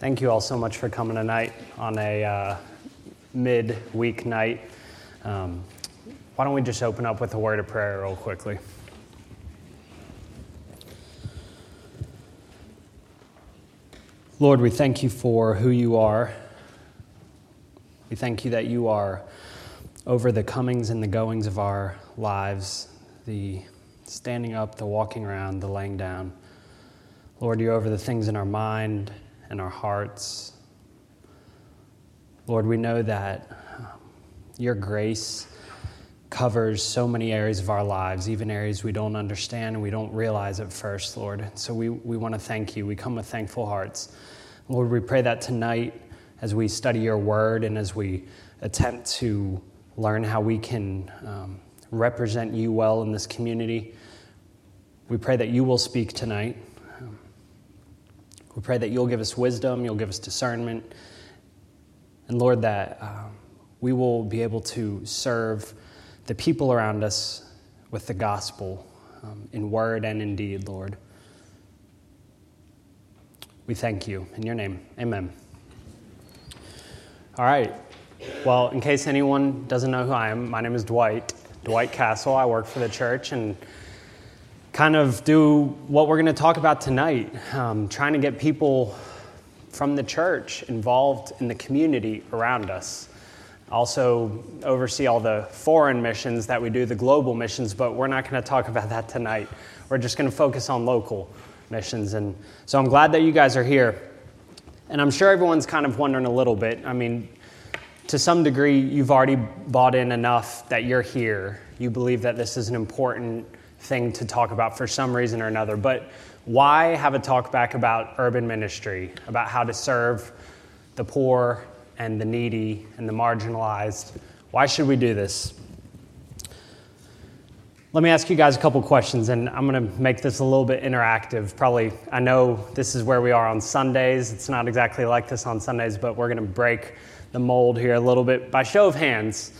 Thank you all so much for coming tonight on a uh, mid-week night. Um, why don't we just open up with a word of prayer real quickly? Lord, we thank you for who you are. We thank you that you are over the comings and the goings of our lives, the standing up, the walking around, the laying down. Lord, you're over the things in our mind and our hearts. Lord, we know that um, your grace covers so many areas of our lives, even areas we don't understand and we don't realize at first, Lord. So we, we want to thank you. We come with thankful hearts. Lord, we pray that tonight as we study your word and as we attempt to learn how we can um, represent you well in this community, we pray that you will speak tonight. We pray that you'll give us wisdom, you'll give us discernment, and Lord, that um, we will be able to serve the people around us with the gospel um, in word and in deed, Lord. We thank you. In your name, amen. All right. Well, in case anyone doesn't know who I am, my name is Dwight, Dwight Castle. I work for the church and kind of do what we're going to talk about tonight um, trying to get people from the church involved in the community around us. Also, oversee all the foreign missions that we do, the global missions, but we're not going to talk about that tonight. We're just going to focus on local missions. And so I'm glad that you guys are here. And I'm sure everyone's kind of wondering a little bit. I mean, to some degree, you've already bought in enough that you're here. You believe that this is an important thing to talk about for some reason or another. But why have a talk back about urban ministry, about how to serve the poor and the needy and the marginalized? Why should we do this? Let me ask you guys a couple questions, and I'm going to make this a little bit interactive. Probably, I know this is where we are on Sundays. It's not exactly like this on Sundays, but we're going to break the mold here a little bit. By show of hands,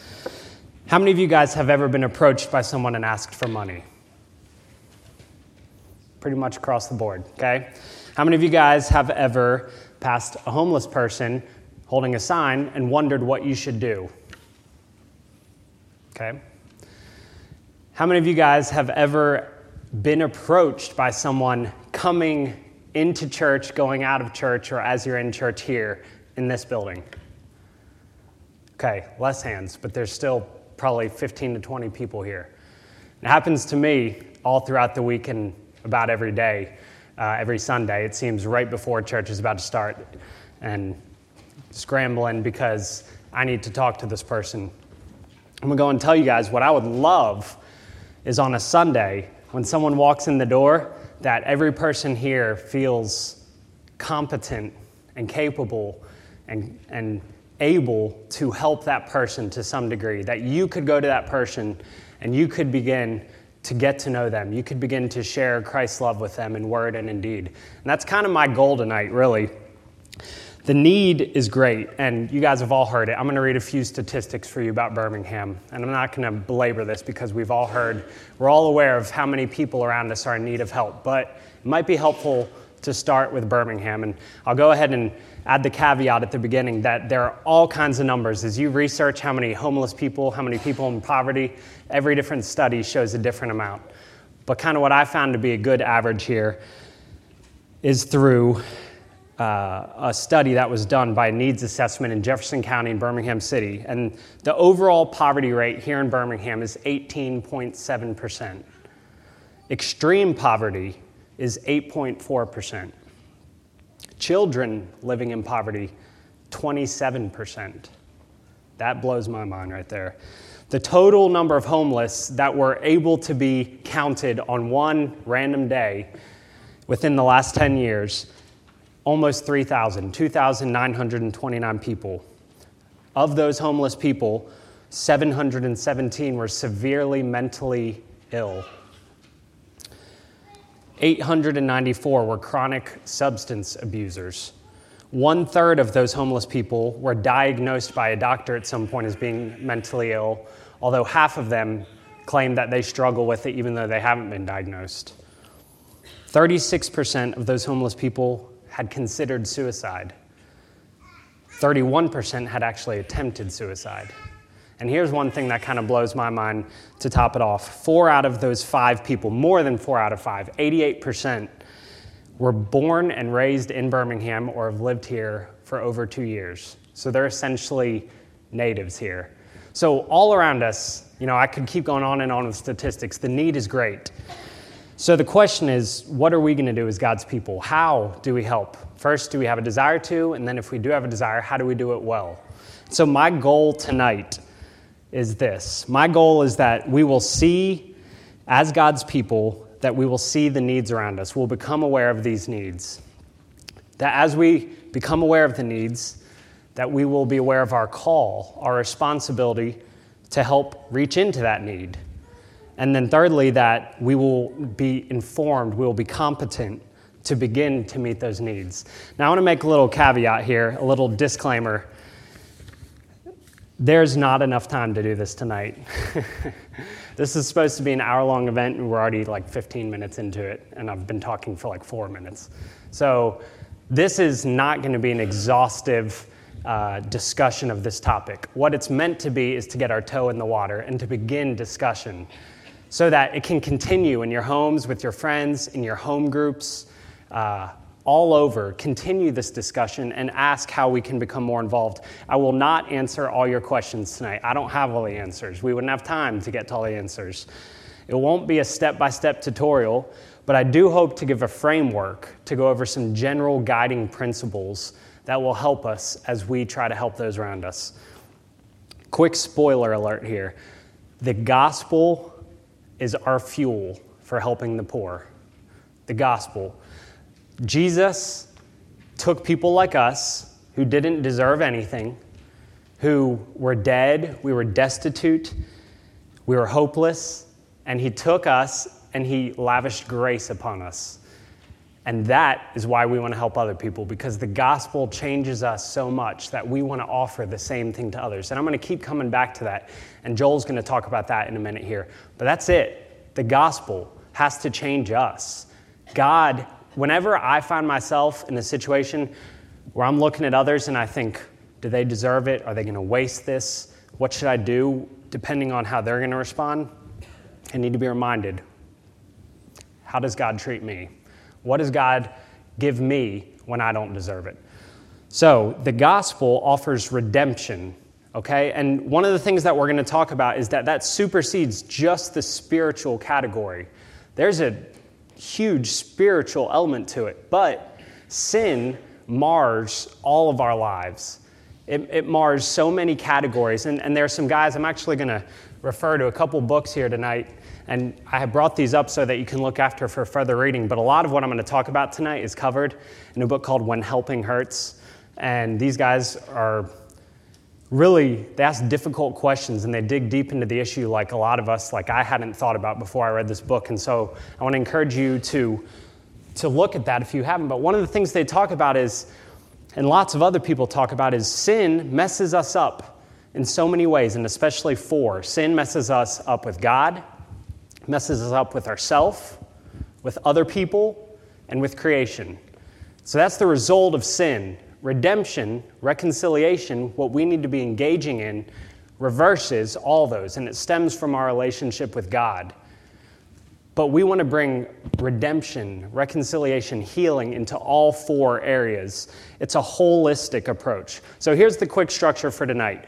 how many of you guys have ever been approached by someone and asked for money? Pretty much across the board, okay? How many of you guys have ever passed a homeless person holding a sign and wondered what you should do? Okay? How many of you guys have ever been approached by someone coming into church, going out of church, or as you're in church here in this building? Okay, less hands, but there's still probably 15 to 20 people here. It happens to me all throughout the week, and about every day, uh, every Sunday. It seems right before church is about to start, and scrambling because I need to talk to this person. I'm gonna go and tell you guys what I would love is on a Sunday when someone walks in the door that every person here feels competent and capable and, and able to help that person to some degree. That you could go to that person and you could begin to get to know them. You could begin to share Christ's love with them in word and in deed. And that's kind of my goal tonight, really. The need is great, and you guys have all heard it. I'm going to read a few statistics for you about Birmingham, and I'm not going to belabor this because we've all heard, we're all aware of how many people around us are in need of help, but it might be helpful to start with Birmingham. And I'll go ahead and add the caveat at the beginning that there are all kinds of numbers. As you research how many homeless people, how many people in poverty, every different study shows a different amount. But kind of what I found to be a good average here is through uh, a study that was done by Needs Assessment in Jefferson County and Birmingham City. And the overall poverty rate here in Birmingham is 18.7%. Extreme poverty is 8.4%. Children living in poverty, 27%. That blows my mind right there. The total number of homeless that were able to be counted on one random day within the last 10 years, almost 3,000, 2,929 people. Of those homeless people, 717 were severely mentally ill. 894 were chronic substance abusers. One third of those homeless people were diagnosed by a doctor at some point as being mentally ill, although half of them claim that they struggle with it even though they haven't been diagnosed. 36% of those homeless people had considered suicide. 31% had actually attempted suicide. And here's one thing that kind of blows my mind to top it off. Four out of those five people, more than four out of five, 88%, were born and raised in Birmingham or have lived here for over two years. So they're essentially natives here. So all around us, you know, I could keep going on and on with statistics. The need is great. So the question is, what are we going to do as God's people? How do we help? First, do we have a desire to? And then if we do have a desire, how do we do it well? So my goal tonight is this my goal is that we will see, as God's people, that we will see the needs around us. We'll become aware of these needs. That as we become aware of the needs, that we will be aware of our call, our responsibility to help reach into that need. And then, thirdly, that we will be informed, we will be competent to begin to meet those needs. Now, I want to make a little caveat here, a little disclaimer there's not enough time to do this tonight. this is supposed to be an hour long event, and we're already like 15 minutes into it, and I've been talking for like four minutes. So, this is not going to be an exhaustive uh, discussion of this topic. What it's meant to be is to get our toe in the water and to begin discussion so that it can continue in your homes, with your friends, in your home groups. Uh, all over, continue this discussion and ask how we can become more involved. I will not answer all your questions tonight. I don't have all the answers. We wouldn't have time to get to all the answers. It won't be a step by step tutorial, but I do hope to give a framework to go over some general guiding principles that will help us as we try to help those around us. Quick spoiler alert here the gospel is our fuel for helping the poor. The gospel. Jesus took people like us who didn't deserve anything, who were dead, we were destitute, we were hopeless, and he took us and he lavished grace upon us. And that is why we want to help other people because the gospel changes us so much that we want to offer the same thing to others. And I'm going to keep coming back to that. And Joel's going to talk about that in a minute here. But that's it. The gospel has to change us. God whenever I find myself in a situation where I'm looking at others and I think, do they deserve it? Are they going to waste this? What should I do? Depending on how they're going to respond, I need to be reminded how does God treat me? What does God give me when I don't deserve it? So, the gospel offers redemption, okay? And one of the things that we're going to talk about is that that supersedes just the spiritual category. There's a huge spiritual element to it. But sin mars all of our lives. It, it mars so many categories. And, and there are some guys, I'm actually going to refer to a couple books here tonight. And I have brought these up so that you can look after for further reading. But a lot of what I'm going to talk about tonight is covered in a book called When Helping Hurts. And these guys are really they ask difficult questions and they dig deep into the issue like a lot of us like i hadn't thought about before i read this book. And so i want to encourage you to to look at that if you haven't. But one of the things they talk about is and lots of other people talk about is sin messes us up in so many ways and especially four sin messes us up with god messes us up with ourself with other people and with creation. So that's the result of sin redemption, reconciliation, what we need to be engaging in, reverses all those, and it stems from our relationship with God. But we want to bring redemption, reconciliation, healing into all four areas. It's a holistic approach. So here's the quick structure for tonight.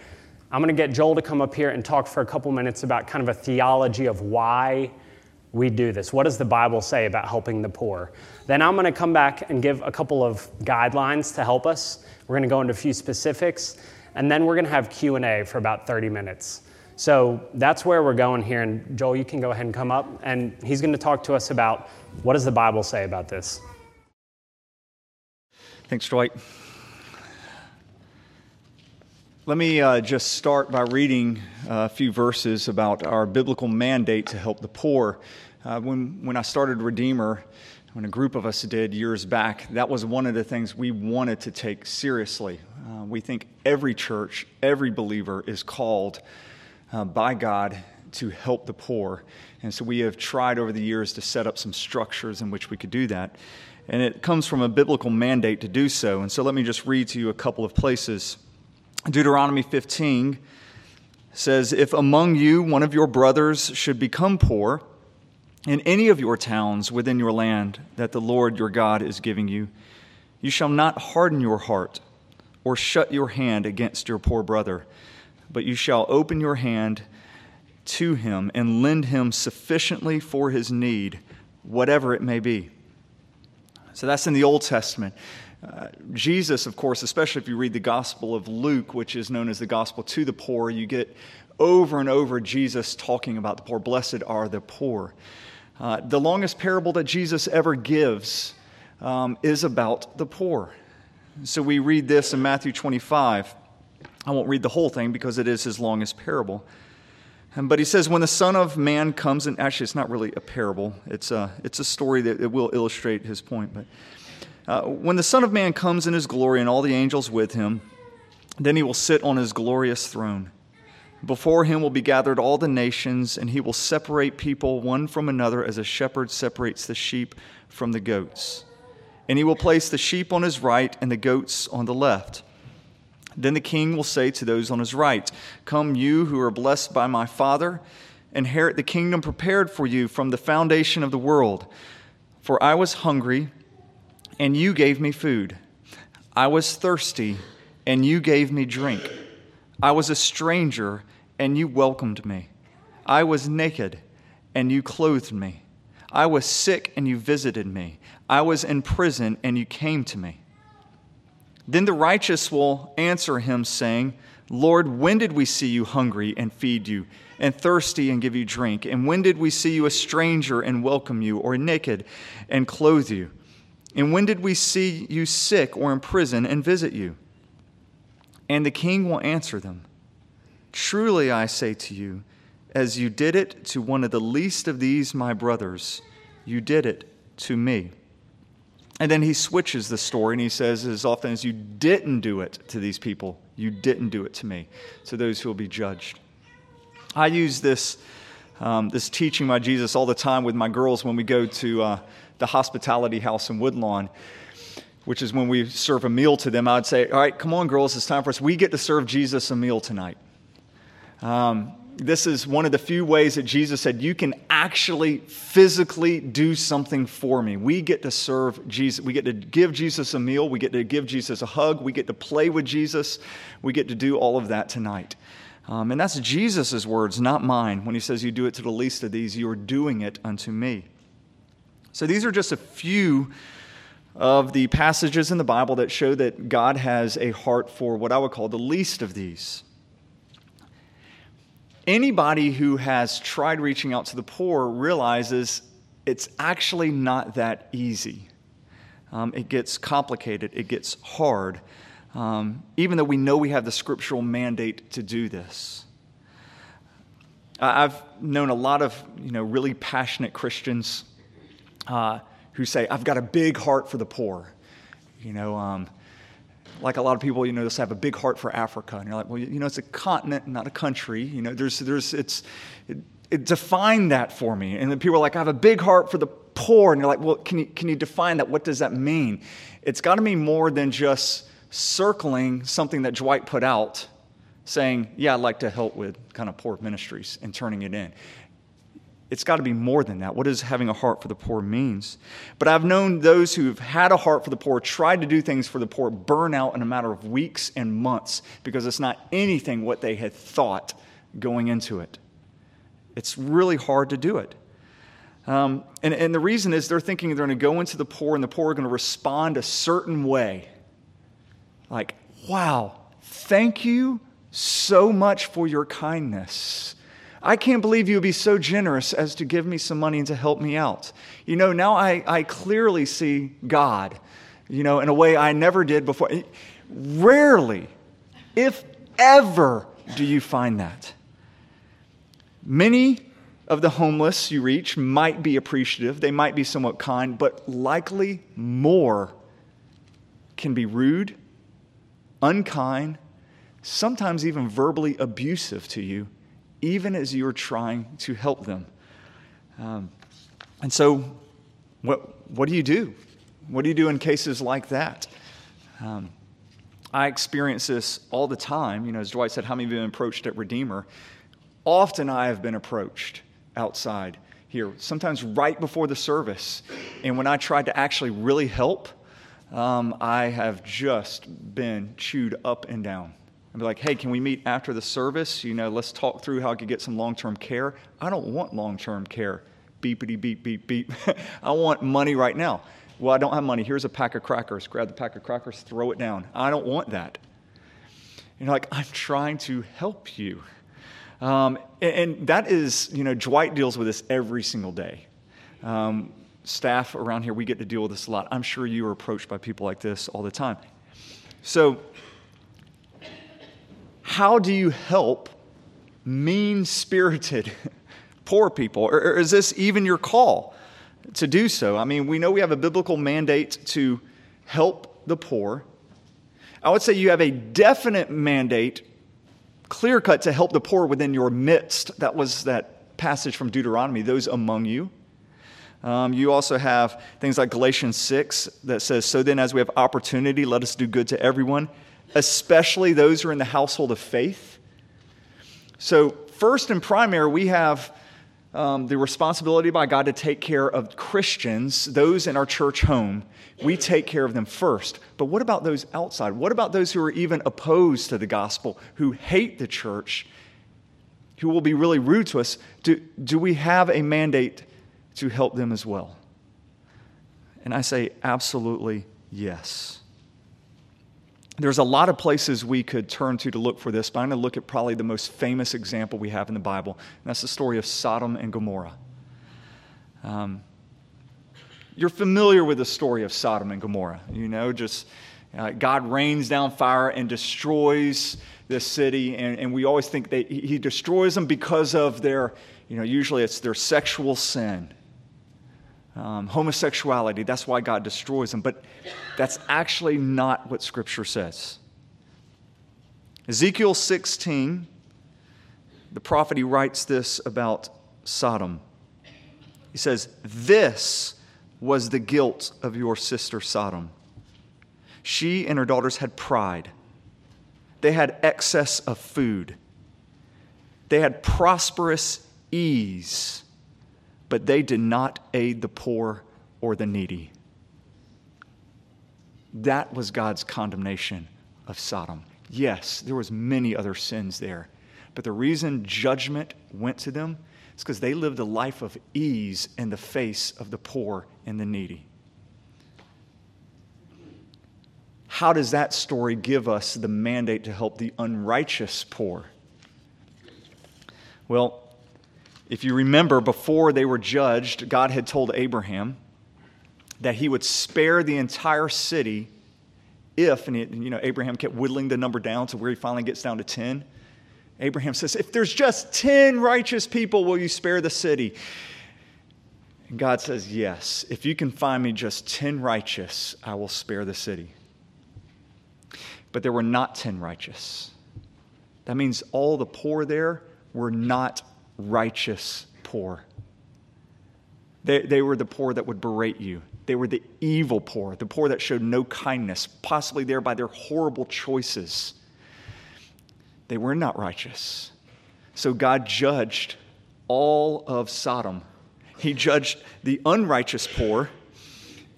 I'm going to get Joel to come up here and talk for a couple minutes about kind of a theology of why we do this? What does the Bible say about helping the poor? Then I'm going to come back and give a couple of guidelines to help us. We're going to go into a few specifics, and then we're going to have Q&A for about 30 minutes. So that's where we're going here. And Joel, you can go ahead and come up, and he's going to talk to us about what does the Bible say about this. Thanks, Dwight. Let me uh, just start by reading a few verses about our biblical mandate to help the poor. Uh, when, when I started Redeemer, when a group of us did years back, that was one of the things we wanted to take seriously. Uh, we think every church, every believer is called uh, by God to help the poor. And so we have tried over the years to set up some structures in which we could do that. And it comes from a biblical mandate to do so. And so let me just read to you a couple of places. Deuteronomy 15 says, If among you one of your brothers should become poor in any of your towns within your land that the Lord your God is giving you, you shall not harden your heart or shut your hand against your poor brother, but you shall open your hand to him and lend him sufficiently for his need, whatever it may be. So that's in the Old Testament. Uh, Jesus, of course, especially if you read the Gospel of Luke, which is known as the Gospel to the poor, you get over and over Jesus talking about the poor. Blessed are the poor. Uh, the longest parable that Jesus ever gives um, is about the poor. So we read this in Matthew 25. I won't read the whole thing because it is his longest parable. But he says, when the Son of Man comes, and actually it's not really a parable, it's a, it's a story that it will illustrate his point. But uh, when the Son of Man comes in his glory and all the angels with him, then he will sit on his glorious throne. Before him will be gathered all the nations, and he will separate people one from another as a shepherd separates the sheep from the goats. And he will place the sheep on his right and the goats on the left. Then the king will say to those on his right, Come, you who are blessed by my Father, inherit the kingdom prepared for you from the foundation of the world. For I was hungry, and you gave me food. I was thirsty, and you gave me drink. I was a stranger, and you welcomed me. I was naked, and you clothed me. I was sick, and you visited me. I was in prison, and you came to me. Then the righteous will answer him, saying, Lord, when did we see you hungry and feed you, and thirsty and give you drink? And when did we see you a stranger and welcome you, or naked and clothe you? And when did we see you sick or in prison and visit you? And the king will answer them Truly I say to you, as you did it to one of the least of these my brothers, you did it to me. And then he switches the story and he says, as often as you didn't do it to these people, you didn't do it to me, to those who will be judged. I use this, um, this teaching by Jesus all the time with my girls when we go to uh, the hospitality house in Woodlawn, which is when we serve a meal to them. I'd say, All right, come on, girls, it's time for us. We get to serve Jesus a meal tonight. Um, this is one of the few ways that Jesus said, You can actually physically do something for me. We get to serve Jesus. We get to give Jesus a meal. We get to give Jesus a hug. We get to play with Jesus. We get to do all of that tonight. Um, and that's Jesus' words, not mine. When he says, You do it to the least of these, you are doing it unto me. So these are just a few of the passages in the Bible that show that God has a heart for what I would call the least of these. Anybody who has tried reaching out to the poor realizes it's actually not that easy. Um, it gets complicated, it gets hard, um, even though we know we have the scriptural mandate to do this. I've known a lot of you know, really passionate Christians uh, who say, I've got a big heart for the poor. You know, um, like a lot of people, you know, just have a big heart for Africa. And you're like, well, you know, it's a continent, not a country. You know, there's, there's, it's, it, it define that for me. And then people are like, I have a big heart for the poor. And you're like, well, can you, can you define that? What does that mean? It's got to mean more than just circling something that Dwight put out saying, yeah, I'd like to help with kind of poor ministries and turning it in it's got to be more than that. What does having a heart for the poor means? But I've known those who've had a heart for the poor, tried to do things for the poor, burn out in a matter of weeks and months because it's not anything what they had thought going into it. It's really hard to do it. Um, and, and the reason is they're thinking they're going to go into the poor and the poor are going to respond a certain way. Like, wow, thank you so much for your kindness. I can't believe you would be so generous as to give me some money and to help me out. You know, now I, I clearly see God, you know, in a way I never did before. Rarely, if ever, do you find that. Many of the homeless you reach might be appreciative, they might be somewhat kind, but likely more can be rude, unkind, sometimes even verbally abusive to you even as you're trying to help them. Um, and so, what, what do you do? What do you do in cases like that? Um, I experience this all the time. You know, as Dwight said, how many of you have been approached at Redeemer? Often I have been approached outside here, sometimes right before the service. And when I tried to actually really help, um, I have just been chewed up and down. I'd be like, hey, can we meet after the service? You know, let's talk through how I could get some long term care. I don't want long term care. Beepity beep, beep, beep. I want money right now. Well, I don't have money. Here's a pack of crackers. Grab the pack of crackers, throw it down. I don't want that. you're like, I'm trying to help you. Um, and, and, that is, you know, Dwight deals with this every single day. Um, staff around here, we get to deal with this a lot. I'm sure you are approached by people like this all the time. So, how do you help mean spirited poor people? Or, or is this even your call? to do so. I mean, we know we have a biblical mandate to help the poor. I would say you have a definite mandate, clear cut, to help the poor within your midst. That was that passage from Deuteronomy, those among you. Um, you also have things like Galatians 6 that says, So then, as we have opportunity, let us do good to everyone, especially those who are in the household of faith. So, first and primary, we have um, the responsibility by God to take care of Christians, those in our church home. We take care of them first. But what about those outside? What about those who are even opposed to the gospel, who hate the church, who will be really rude to us? Do, do we have a mandate to help them as well? And I say, absolutely yes. There's a lot of places we could turn to to look for this, but I'm going to look at probably the most famous example we have in the Bible, and that's the story of Sodom and Gomorrah. Um, you're familiar with the story of Sodom and Gomorrah. You know, just uh, God rains down fire and destroys this city, and, and we always think that He destroys them because of their, you know, usually it's their sexual sin um, homosexuality. That's why God destroys them. But that's actually not what Scripture says. Ezekiel 16, the prophet, he writes this about Sodom. He says, This was the guilt of your sister Sodom. She and her daughters had pride, they had excess of food, they had prosperous ease but they did not aid the poor or the needy. That was God's condemnation of Sodom. Yes, there was many other sins there, but the reason judgment went to them is because they lived a life of ease in the face of the poor and the needy. How does that story give us the mandate to help the unrighteous poor? Well, if you remember, before they were judged, God had told Abraham that he would spare the entire city if, and you know, Abraham kept whittling the number down to where he finally gets down to 10. Abraham says, If there's just 10 righteous people, will you spare the city? And God says, Yes. If you can find me just 10 righteous, I will spare the city. But there were not 10 righteous. That means all the poor there were not righteous poor. They, they were the poor that would berate you. They were the evil poor, the poor that showed no kindness, possibly there by their horrible choices. They were not righteous. So God judged all of Sodom. He judged the unrighteous poor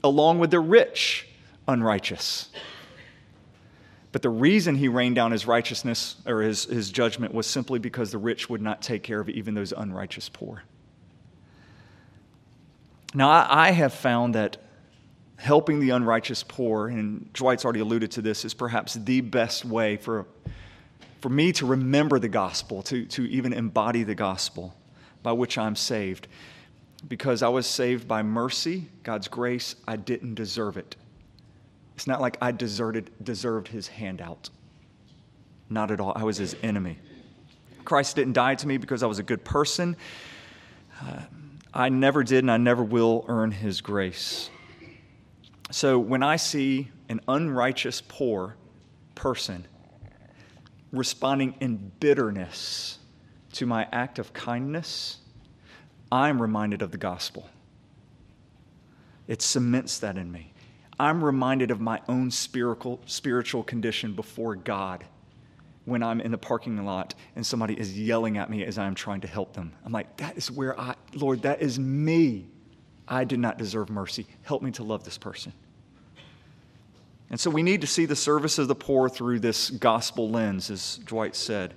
along with the rich unrighteous. But the reason he rained down his righteousness or his, his judgment was simply because the rich would not take care of even those unrighteous poor. Now, I, I have found that helping the unrighteous poor, and Dwight's already alluded to this, is perhaps the best way for, for me to remember the gospel, to, to even embody the gospel by which I'm saved. Because I was saved by mercy, God's grace, I didn't deserve it. It's not like I deserted, deserved his handout. Not at all. I was his enemy. Christ didn't die to me because I was a good person. Uh, I never did and I never will earn his grace. So when I see an unrighteous, poor person responding in bitterness to my act of kindness, I'm reminded of the gospel. It cements that in me. I'm reminded of my own spiritual, spiritual condition before God when I'm in the parking lot and somebody is yelling at me as I'm trying to help them. I'm like, that is where I, Lord, that is me. I did not deserve mercy. Help me to love this person. And so we need to see the service of the poor through this gospel lens, as Dwight said.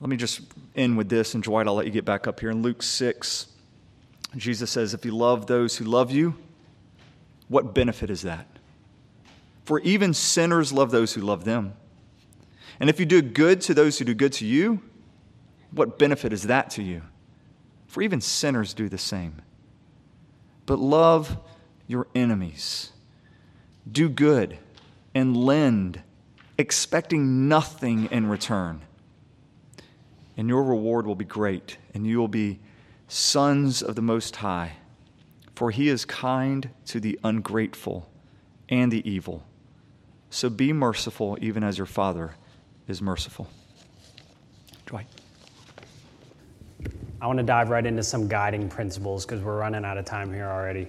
Let me just end with this, and Dwight, I'll let you get back up here. In Luke 6, Jesus says, If you love those who love you, what benefit is that? For even sinners love those who love them. And if you do good to those who do good to you, what benefit is that to you? For even sinners do the same. But love your enemies, do good, and lend, expecting nothing in return. And your reward will be great, and you will be sons of the Most High, for he is kind to the ungrateful and the evil. So be merciful, even as your Father is merciful. Dwight. I want to dive right into some guiding principles because we're running out of time here already.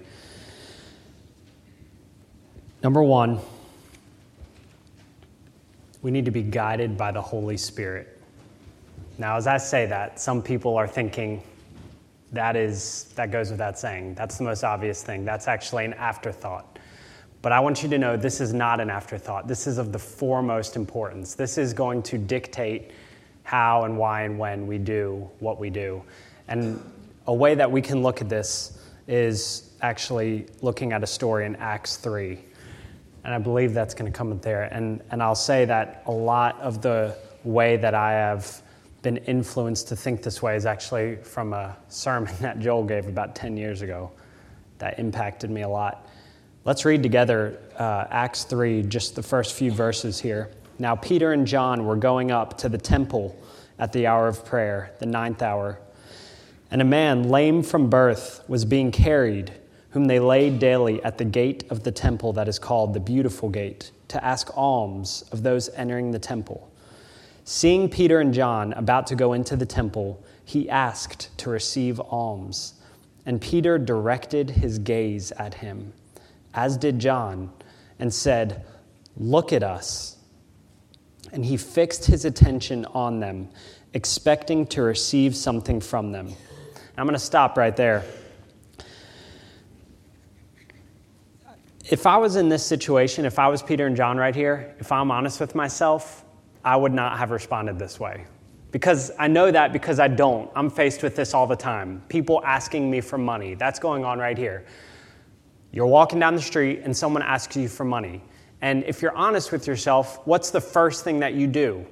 Number one, we need to be guided by the Holy Spirit. Now, as I say that, some people are thinking that is that goes without saying. That's the most obvious thing. That's actually an afterthought. But I want you to know this is not an afterthought. This is of the foremost importance. This is going to dictate how and why and when we do what we do. And a way that we can look at this is actually looking at a story in Acts 3. And I believe that's going to come up there. And, and I'll say that a lot of the way that I have been influenced to think this way is actually from a sermon that Joel gave about 10 years ago that impacted me a lot. Let's read together uh, Acts 3, just the first few verses here. Now, Peter and John were going up to the temple at the hour of prayer, the ninth hour. And a man, lame from birth, was being carried, whom they laid daily at the gate of the temple that is called the Beautiful Gate, to ask alms of those entering the temple. Seeing Peter and John about to go into the temple, he asked to receive alms. And Peter directed his gaze at him as did John, and said, Look at us. And he fixed his attention on them, expecting to receive something from them. I'm going to stop right there. If I was in this situation, if I was Peter and John right here, if I'm honest with myself, I would not have responded this way. Because I know that because I don't. I'm faced with this all the time. People asking me for money. That's going on right here. You're walking down the street and someone asks you for money. And if you're honest with yourself, what's the first thing that you do?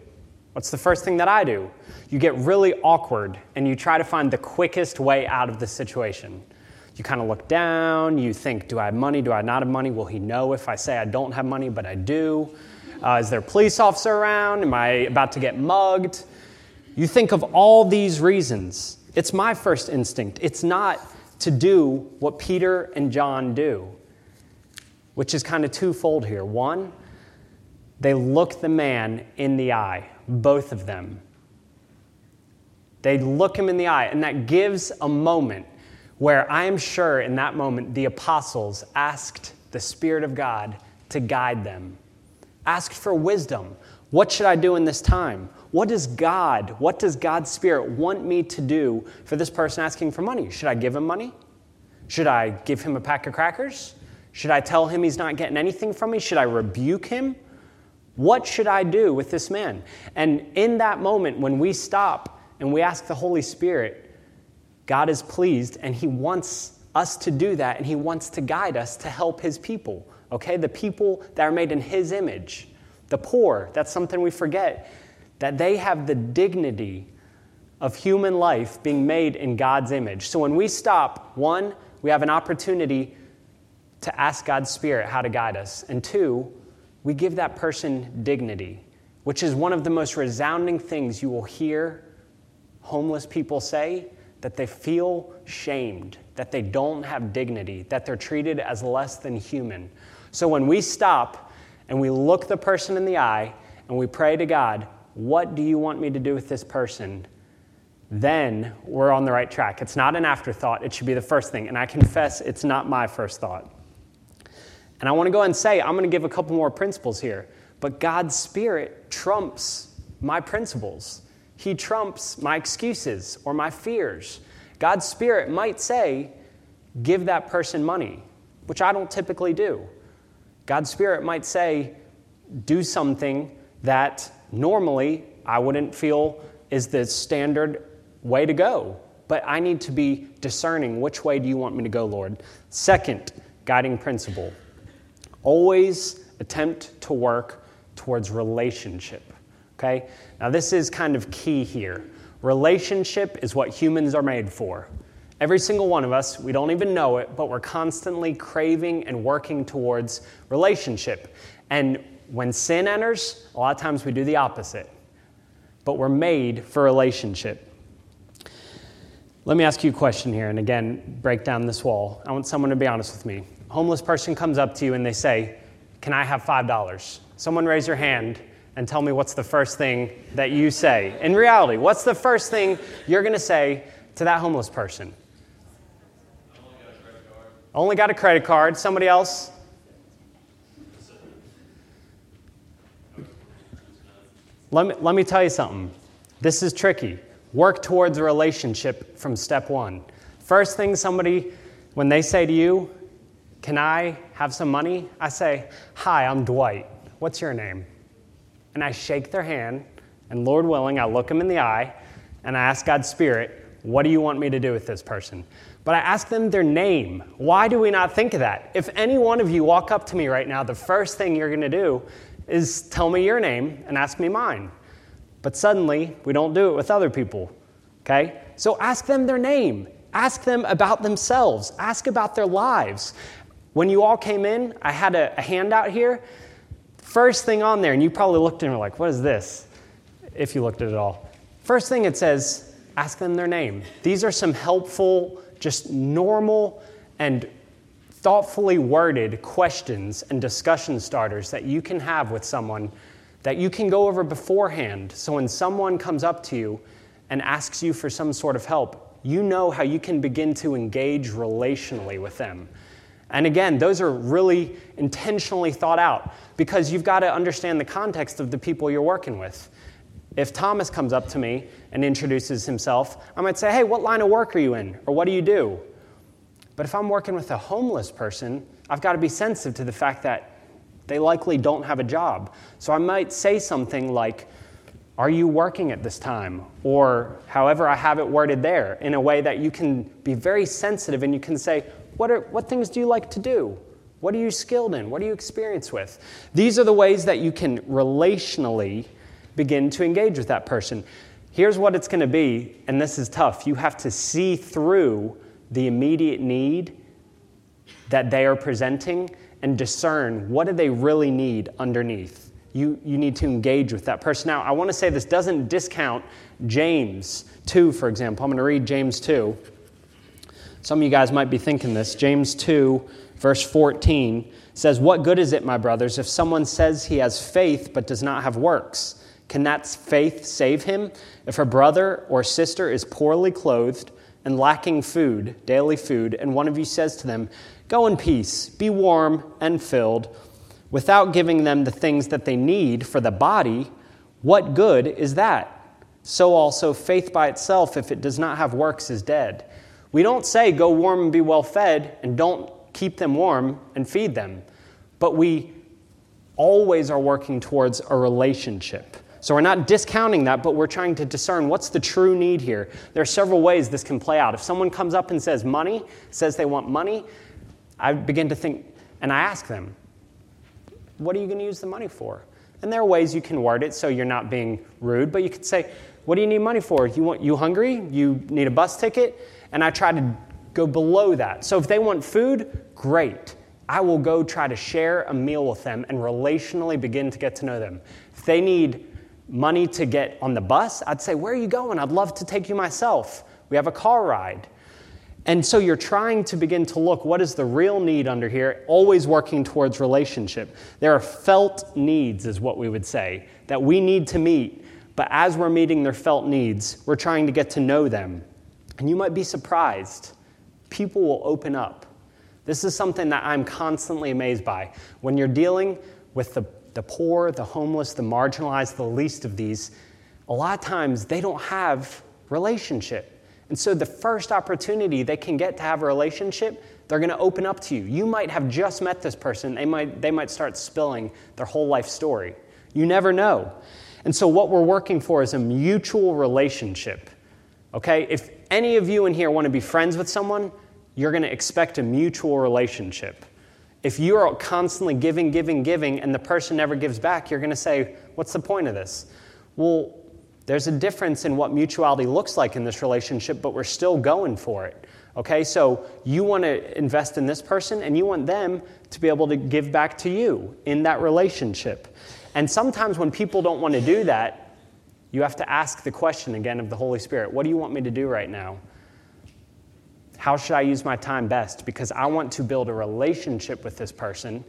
What's the first thing that I do? You get really awkward and you try to find the quickest way out of the situation. You kind of look down, you think, do I have money? Do I not have money? Will he know if I say I don't have money, but I do? Uh, is there a police officer around? Am I about to get mugged? You think of all these reasons. It's my first instinct. It's not to do what Peter and John do, which is kind of twofold here. One, they look the man in the eye, both of them. They look him in the eye, and that gives a moment where I am sure in that moment the apostles asked the Spirit of God to guide them, asked for wisdom. What should I do in this time? What does God, what does God's Spirit want me to do for this person asking for money? Should I give him money? Should I give him a pack of crackers? Should I tell him he's not getting anything from me? Should I rebuke him? What should I do with this man? And in that moment, when we stop and we ask the Holy Spirit, God is pleased and he wants us to do that and he wants to guide us to help his people, okay? The people that are made in his image. The poor, that's something we forget that they have the dignity of human life being made in God's image. So when we stop, one, we have an opportunity to ask God's Spirit how to guide us. And two, we give that person dignity, which is one of the most resounding things you will hear homeless people say that they feel shamed, that they don't have dignity, that they're treated as less than human. So when we stop and we look the person in the eye and we pray to God, what do you want me to do with this person? Then we're on the right track. It's not an afterthought, it should be the first thing. And I confess it's not my first thought. And I want to go and say, I'm going to give a couple more principles here. But God's Spirit trumps my principles. He trumps my excuses or my fears. God's Spirit might say, give that person money, which I don't typically do. God's Spirit might say, do something that normally I wouldn't feel is the standard way to go. But I need to be discerning which way do you want me to go, Lord? Second guiding principle always attempt to work towards relationship. Okay? Now, this is kind of key here. Relationship is what humans are made for. Every single one of us, we don't even know it, but we're constantly craving and working towards relationship. And when sin enters, a lot of times we do the opposite. But we're made for relationship. Let me ask you a question here, and again, break down this wall. I want someone to be honest with me. A homeless person comes up to you and they say, Can I have $5? Someone raise your hand and tell me what's the first thing that you say. In reality, what's the first thing you're to say to that homeless person? Only got a credit card. Somebody else? Let me, let me tell you something. This is tricky. Work towards a relationship from step one. First thing somebody, when they say to you, Can I have some money? I say, Hi, I'm Dwight. What's your name? And I shake their hand, and Lord willing, I look them in the eye, and I ask God's Spirit, What do you want me to do with this person? But I ask them their name. Why do we not think of that? If any one of you walk up to me right now, the first thing you're going to do is tell me your name and ask me mine. But suddenly, we don't do it with other people. Okay? So ask them their name. Ask them about themselves. Ask about their lives. When you all came in, I had a, a handout here. First thing on there, and you probably looked and were like, what is this? If you looked at it all. First thing it says, ask them their name. These are some helpful, just normal and thoughtfully worded questions and discussion starters that you can have with someone that you can go over beforehand. So when someone comes up to you and asks you for some sort of help, you know how you can begin to engage relationally with them. And again, those are really intentionally thought out because you've got to understand the context of the people you're working with. If Thomas comes up to me and introduces himself, I might say, Hey, what line of work are you in? Or what do you do? But if I'm working with a homeless person, I've got to be sensitive to the fact that they likely don't have a job. So I might say something like, Are you working at this time? Or however I have it worded there, in a way that you can be very sensitive and you can say, What, are, what things do you like to do? What are you skilled in? What are you experienced with? These are the ways that you can relationally begin to engage with that person. Here's what it's going to be, and this is tough. You have to see through the immediate need that they are presenting and discern what do they really need underneath. You, you need to engage with that person. Now, I want to say this doesn't discount James 2, for example. I'm going to read James 2. Some of you guys might be thinking this. James 2, verse 14 says, What good is it, my brothers, if someone says he has faith but does not have works? Can that faith save him? If a brother or sister is poorly clothed and lacking food, daily food, and one of you says to them, Go in peace, be warm and filled, without giving them the things that they need for the body, what good is that? So also, faith by itself, if it does not have works, is dead. We don't say, Go warm and be well fed, and don't keep them warm and feed them, but we always are working towards a relationship. So we're not discounting that, but we're trying to discern what's the true need here. There are several ways this can play out. If someone comes up and says money, says they want money, I begin to think, and I ask them, what are you going to use the money for? And there are ways you can word it so you're not being rude, but you could say, what do you need money for? You want you hungry? You need a bus ticket? And I try to go below that. So if they want food, great. I will go try to share a meal with them and relationally begin to get to know them. If they need money to get on the bus, I'd say, Where are you going? I'd love to take you myself. We have a car ride. And so you're trying to begin to look what is the real need under here, always working towards relationship. There are felt needs, is what we would say, that we need to meet. But as we're meeting their felt needs, we're trying to get to know them. And you might be surprised. People will open up. This is something that I'm constantly amazed by. When you're dealing with the, the poor, the homeless, the marginalized, the least of these, a lot of times they don't have relationship. And so the first opportunity they can get to have a relationship, they're going to open up to you. You might have just met this person, they might, they might start spilling their whole life story. You never know. And so what we're working for is a mutual relationship. Okay? If any of you in here want to be friends with someone, you're going to expect a mutual relationship. If you're constantly giving, giving, giving, and the person never gives back, you're going to say, What's the point of this? Well, there's a difference in what mutuality looks like in this relationship, but we're still going for it. Okay, so you want to invest in this person and you want them to be able to give back to you in that relationship. And sometimes when people don't want to do that, you have to ask the question again of the Holy Spirit What do you want me to do right now? How should I use my time best? Because I want to build a relationship with this person.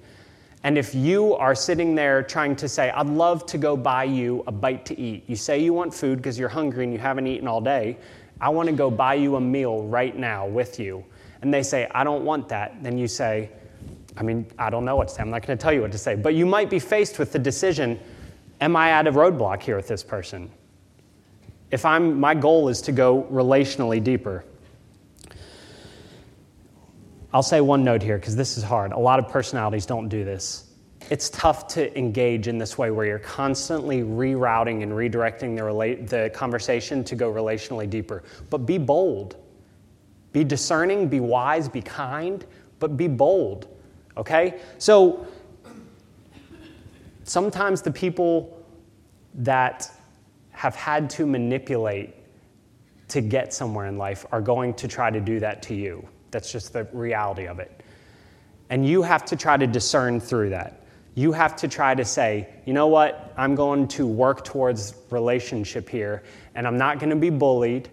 And if you are sitting there trying to say, I'd love to go buy you a bite to eat, you say you want food because you're hungry and you haven't eaten all day, I want to go buy you a meal right now with you. And they say, I don't want that. Then you say, I mean, I don't know what to say. I'm not going to tell you what to say. But you might be faced with the decision Am I at a roadblock here with this person? If I'm, my goal is to go relationally deeper. I'll say one note here because this is hard. A lot of personalities don't do this. It's tough to engage in this way where you're constantly rerouting and redirecting the, relate, the conversation to go relationally deeper. But be bold. Be discerning, be wise, be kind, but be bold. Okay? So sometimes the people that have had to manipulate to get somewhere in life are going to try to do that to you. That's just the reality of it. And you have to try to discern through that. You have to try to say, you know what, I'm going to work towards relationship here, and I'm not going to be bullied.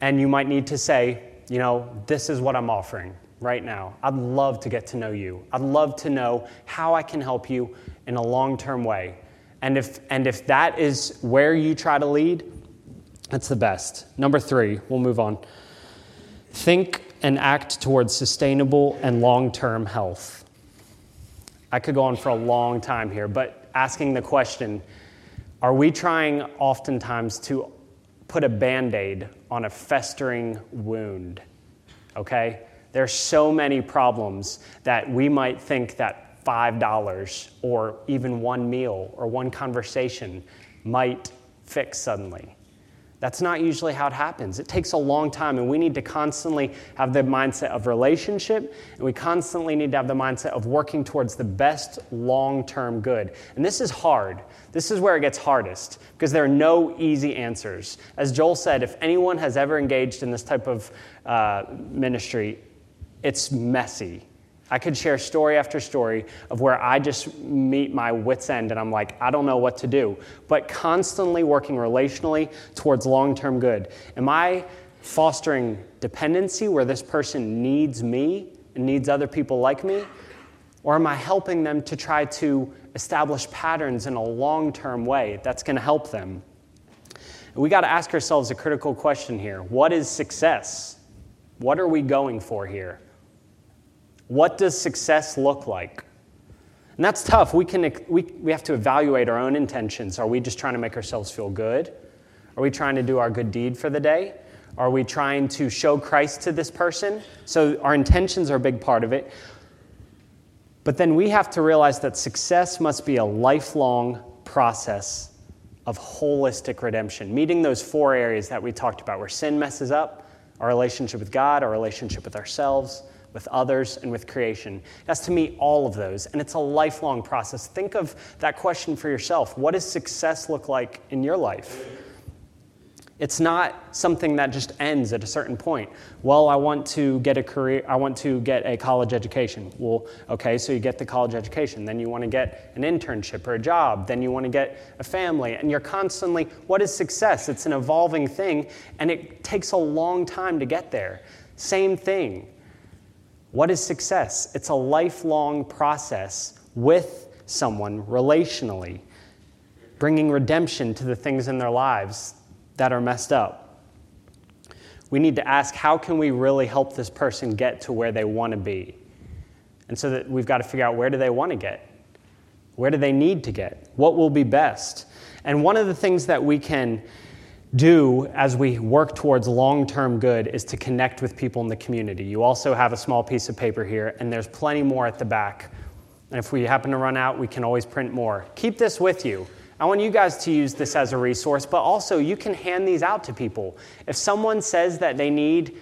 And you might need to say, you know, this is what I'm offering right now. I'd love to get to know you. I'd love to know how I can help you in a long term way. And if, and if that is where you try to lead, that's the best. Number three, we'll move on. Think and act towards sustainable and long term health. I could go on for a long time here, but asking the question are we trying oftentimes to put a band aid on a festering wound? Okay? There's so many problems that we might think that $5 or even one meal or one conversation might fix suddenly. That's not usually how it happens. It takes a long time, and we need to constantly have the mindset of relationship, and we constantly need to have the mindset of working towards the best long term good. And this is hard. This is where it gets hardest because there are no easy answers. As Joel said, if anyone has ever engaged in this type of uh, ministry, it's messy. I could share story after story of where I just meet my wits' end and I'm like, I don't know what to do. But constantly working relationally towards long term good. Am I fostering dependency where this person needs me and needs other people like me? Or am I helping them to try to establish patterns in a long term way that's going to help them? we got to ask ourselves a critical question here What is success? What are we going for here? What does success look like? And that's tough. We, can, we, we have to evaluate our own intentions. Are we just trying to make ourselves feel good? Are we trying to do our good deed for the day? Are we trying to show Christ to this person? So our intentions are a big part of it. But then we have to realize that success must be a lifelong process of holistic redemption, meeting those four areas that we talked about where sin messes up our relationship with God, our relationship with ourselves, with others, and with creation. It has to meet all of those, and it's a lifelong process. Think of that question for yourself. What does success look like in your life? It's not something that just ends at a certain point. Well, I want to get a career, I want to get a college education. Well, okay, so you get the college education. Then you want to get an internship or a job. Then you want to get a family. And you're constantly, what is success? It's an evolving thing, and it takes a long time to get there. Same thing. What is success? It's a lifelong process with someone relationally, bringing redemption to the things in their lives that are messed up. We need to ask how can we really help this person get to where they want to be? And so that we've got to figure out where do they want to get? Where do they need to get? What will be best? And one of the things that we can do as we work towards long term good is to connect with people in the community. You also have a small piece of paper here, and there's plenty more at the back. And if we happen to run out, we can always print more. Keep this with you. I want you guys to use this as a resource, but also you can hand these out to people. If someone says that they need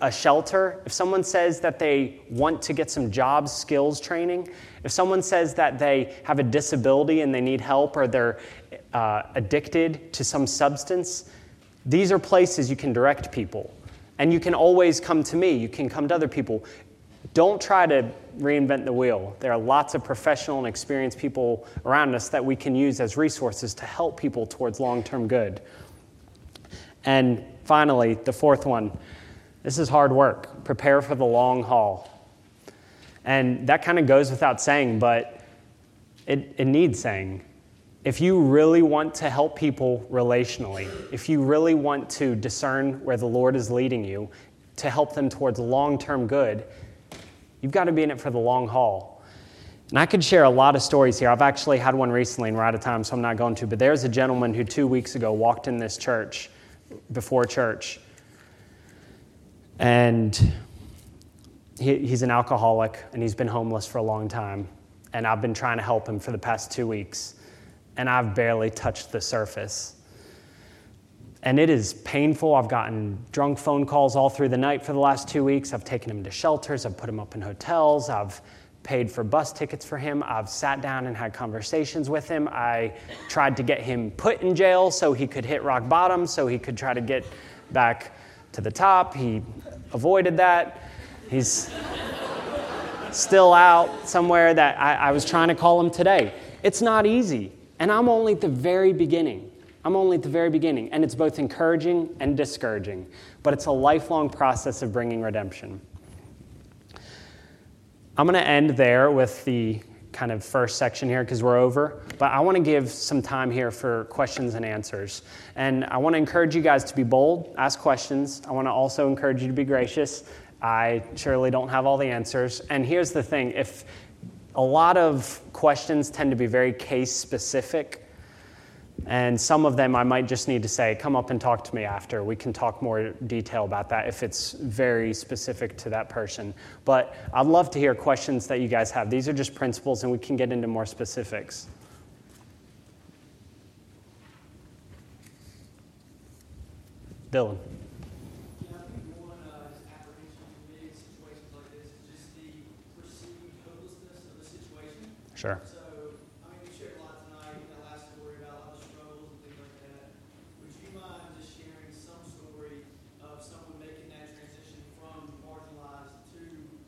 a shelter, if someone says that they want to get some job skills training, if someone says that they have a disability and they need help or they're uh, addicted to some substance, these are places you can direct people. And you can always come to me, you can come to other people. Don't try to reinvent the wheel. There are lots of professional and experienced people around us that we can use as resources to help people towards long term good. And finally, the fourth one this is hard work. Prepare for the long haul. And that kind of goes without saying, but it, it needs saying. If you really want to help people relationally, if you really want to discern where the Lord is leading you to help them towards long term good, you've got to be in it for the long haul. And I could share a lot of stories here. I've actually had one recently, and we're out of time, so I'm not going to. But there's a gentleman who two weeks ago walked in this church before church. And he, he's an alcoholic and he's been homeless for a long time. And I've been trying to help him for the past two weeks. And I've barely touched the surface. And it is painful. I've gotten drunk phone calls all through the night for the last two weeks. I've taken him to shelters. I've put him up in hotels. I've paid for bus tickets for him. I've sat down and had conversations with him. I tried to get him put in jail so he could hit rock bottom, so he could try to get back to the top. He avoided that. He's still out somewhere that I, I, was trying to call him today. It's not easy. And I'm only at the very beginning. I'm only at the very beginning. And it's both encouraging and discouraging. But it's a lifelong process of bringing redemption. I'm going to end there with the kind of first section here because we're over. But I want to give some time here for questions and answers. And I want to encourage you guys to be bold, ask questions. I want to also encourage you to be gracious. I surely don't have all the answers. And here's the thing if a lot of questions tend to be very case specific, and some of them I might just need to say, come up and talk to me after. We can talk more detail about that if it's very specific to that person. But I'd love to hear questions that you guys have. These are just principles, and we can get into more specifics. Dylan. Sure. So, I mean, you shared a lot tonight, that last story about a lot of struggles and things like that. Would you mind just sharing some story of someone making that transition from marginalized to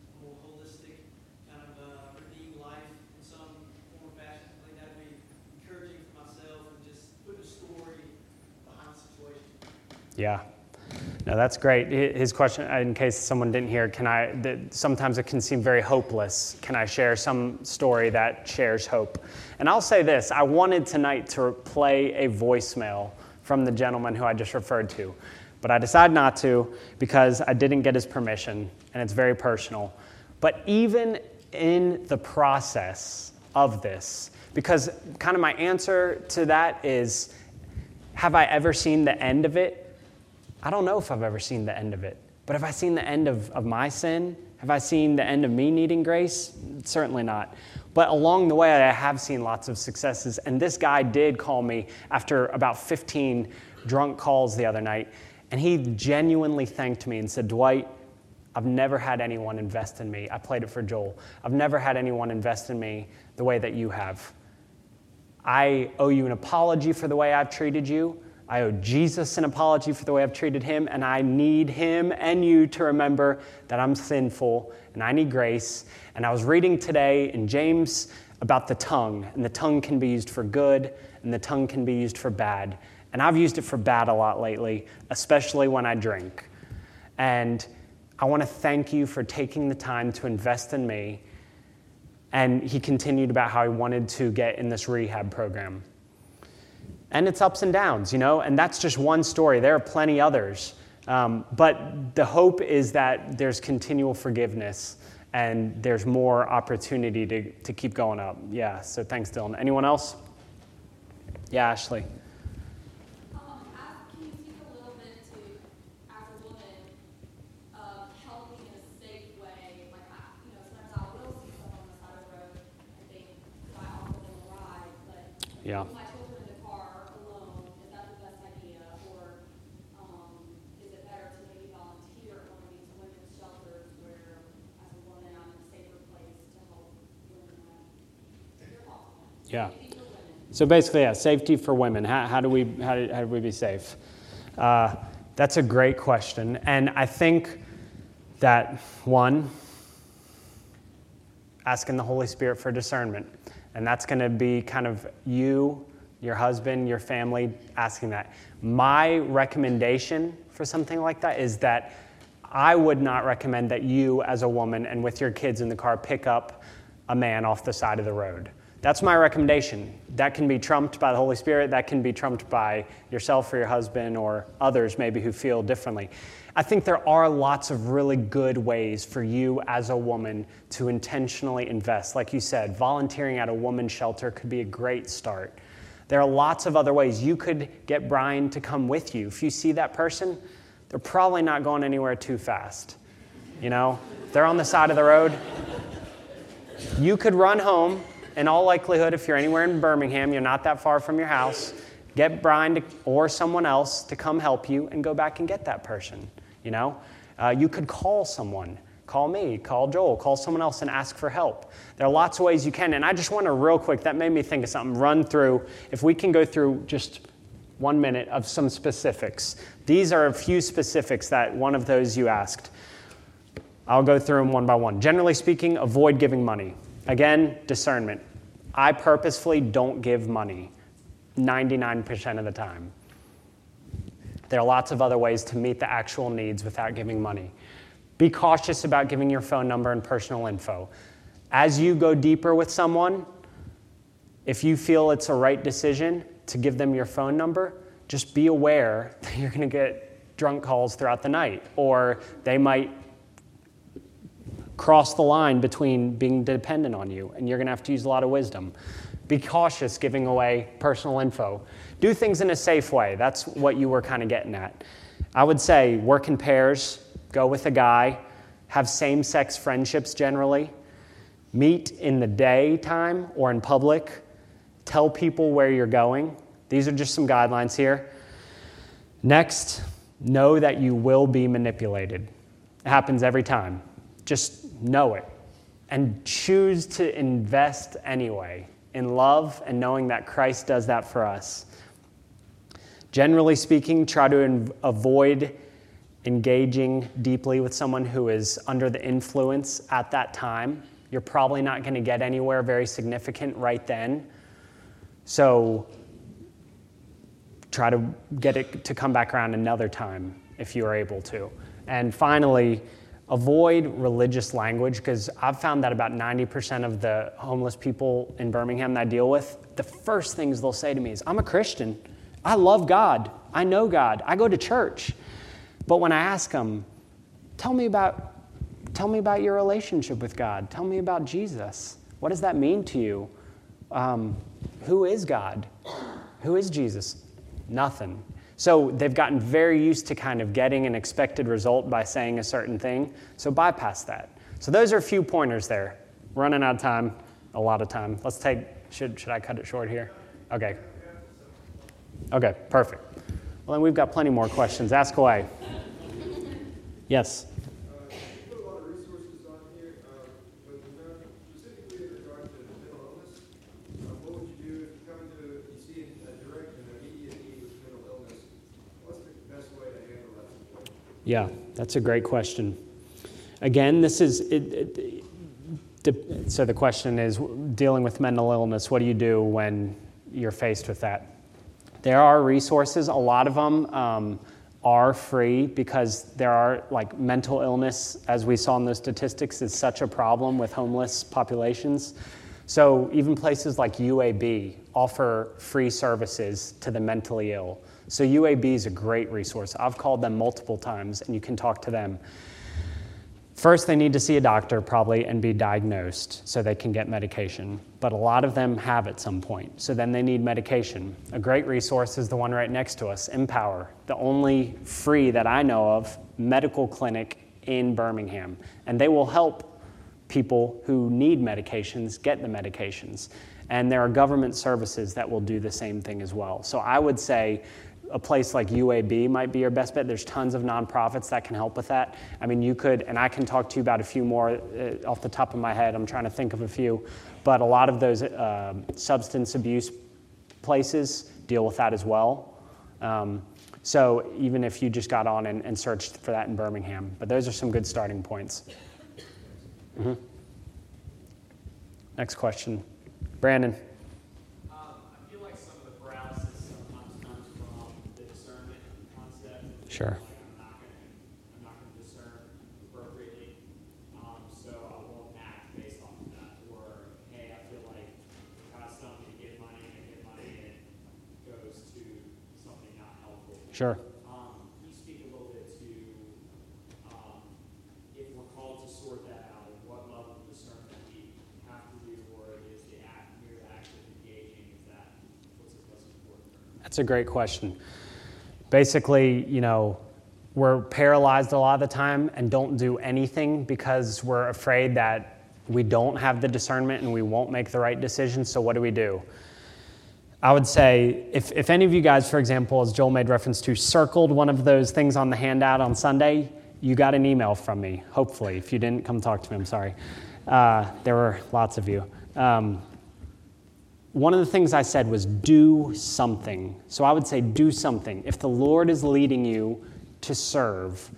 a more holistic kind of uh, redeemed life in some form or fashion? I think that would be encouraging for myself and just put a story behind the situation. Yeah. No, that's great. His question, in case someone didn't hear, can I? Sometimes it can seem very hopeless. Can I share some story that shares hope? And I'll say this: I wanted tonight to play a voicemail from the gentleman who I just referred to, but I decided not to because I didn't get his permission, and it's very personal. But even in the process of this, because kind of my answer to that is, have I ever seen the end of it? I don't know if I've ever seen the end of it. But have I seen the end of, of my sin? Have I seen the end of me needing grace? Certainly not. But along the way, I have seen lots of successes. And this guy did call me after about 15 drunk calls the other night. And he genuinely thanked me and said, Dwight, I've never had anyone invest in me. I played it for Joel. I've never had anyone invest in me the way that you have. I owe you an apology for the way I've treated you. I owe Jesus an apology for the way I've treated him, and I need him and you to remember that I'm sinful and I need grace. And I was reading today in James about the tongue, and the tongue can be used for good and the tongue can be used for bad. And I've used it for bad a lot lately, especially when I drink. And I want to thank you for taking the time to invest in me. And he continued about how he wanted to get in this rehab program and its ups and downs, you know, and that's just one story. There are plenty others. Um, but the hope is that there's continual forgiveness and there's more opportunity to, to keep going up. Yeah, so thanks, Dylan. Anyone else? Yeah, Ashley. Yeah. My children in the car alone, is that the best idea? Or um, is it better to maybe volunteer at one of these women's shelters where, as a woman, I'm in a safer place to help women? Yeah. So basically, yeah, safety for women. How, how do we how do, how do we be safe? Uh, that's a great question, and I think that one, asking the Holy Spirit for discernment. And that's going to be kind of you, your husband, your family asking that. My recommendation for something like that is that I would not recommend that you, as a woman and with your kids in the car, pick up a man off the side of the road. That's my recommendation. That can be trumped by the Holy Spirit. That can be trumped by yourself or your husband or others maybe who feel differently. I think there are lots of really good ways for you as a woman to intentionally invest. Like you said, volunteering at a woman's shelter could be a great start. There are lots of other ways. You could get Brian to come with you. If you see that person, they're probably not going anywhere too fast. You know, they're on the side of the road. You could run home. In all likelihood, if you're anywhere in Birmingham, you're not that far from your house. Get Brian to, or someone else to come help you and go back and get that person. You know, uh, you could call someone. Call me, call Joel, call someone else and ask for help. There are lots of ways you can. And I just want to, real quick, that made me think of something, run through, if we can go through just one minute of some specifics. These are a few specifics that one of those you asked. I'll go through them one by one. Generally speaking, avoid giving money. Again, discernment. I purposefully don't give money 99% of the time. There are lots of other ways to meet the actual needs without giving money. Be cautious about giving your phone number and personal info. As you go deeper with someone, if you feel it's a right decision to give them your phone number, just be aware that you're going to get drunk calls throughout the night, or they might cross the line between being dependent on you, and you're going to have to use a lot of wisdom. Be cautious giving away personal info. Do things in a safe way. That's what you were kind of getting at. I would say work in pairs, go with a guy, have same sex friendships generally, meet in the daytime or in public, tell people where you're going. These are just some guidelines here. Next, know that you will be manipulated. It happens every time. Just know it and choose to invest anyway in love and knowing that Christ does that for us. Generally speaking, try to avoid engaging deeply with someone who is under the influence at that time. You're probably not going to get anywhere very significant right then. So try to get it to come back around another time if you are able to. And finally, avoid religious language because I've found that about 90% of the homeless people in Birmingham that I deal with, the first things they'll say to me is, I'm a Christian. I love God. I know God. I go to church. But when I ask them, tell me about tell me about your relationship with God. Tell me about Jesus. What does that mean to you? Um, who is God? Who is Jesus? Nothing. So they've gotten very used to kind of getting an expected result by saying a certain thing. So bypass that. So those are a few pointers there. Running out of time, a lot of time. Let's take, should, should I cut it short here? Okay. Okay, perfect. Well, then we've got plenty more questions. Ask away. Yes. Yeah, that's a great question. Again, this is it, it, so the question is dealing with mental illness. What do you do when you're faced with that? There are resources. A lot of them um, are free because there are like mental illness, as we saw in those statistics, is such a problem with homeless populations. So even places like UAB offer free services to the mentally ill. So UAB is a great resource. I've called them multiple times, and you can talk to them. First, they need to see a doctor probably and be diagnosed so they can get medication. But a lot of them have at some point, so then they need medication. A great resource is the one right next to us, M-Power, the only free that I know of medical clinic in Birmingham. And they will help people who need medications get the medications. And there are government services that will do the same thing as well. So I would say a place like UAB might be your best bet. There's tons of nonprofits that can help with that. I mean, you could, and I can talk to you about a few more uh, off the top of my head. I'm trying to think of a few, but a lot of those uh, substance abuse places deal with that as well. Um, so even if you just got on and, and, searched for that in Birmingham, but those are some good starting points. Mm-hmm. Next question, Brandon. Sure. I'm not going to discern appropriately, um, so I won't act based off of that. Or, hey, I feel like God telling me to give money, and I give money, and it goes to something not helpful. Sure. Um, can you speak a little bit to um, if we're called to sort that out, and what level of discernment we have to do, or is the act, mere act of engaging, is that what's the most important? That's a great question basically, you know, we're paralyzed a lot of the time and don't do anything because we're afraid that we don't have the discernment and we won't make the right decision. So, what do we do? I would say if, if any of you guys, for example, as Joel made reference to, circled one of those things on the handout on Sunday, you got an email from me, hopefully. If you didn't, come talk to me, I'm sorry. Uh, there were lots of you. Um, one of the things I said was do something. So I would say do something. If the Lord is leading you to serve,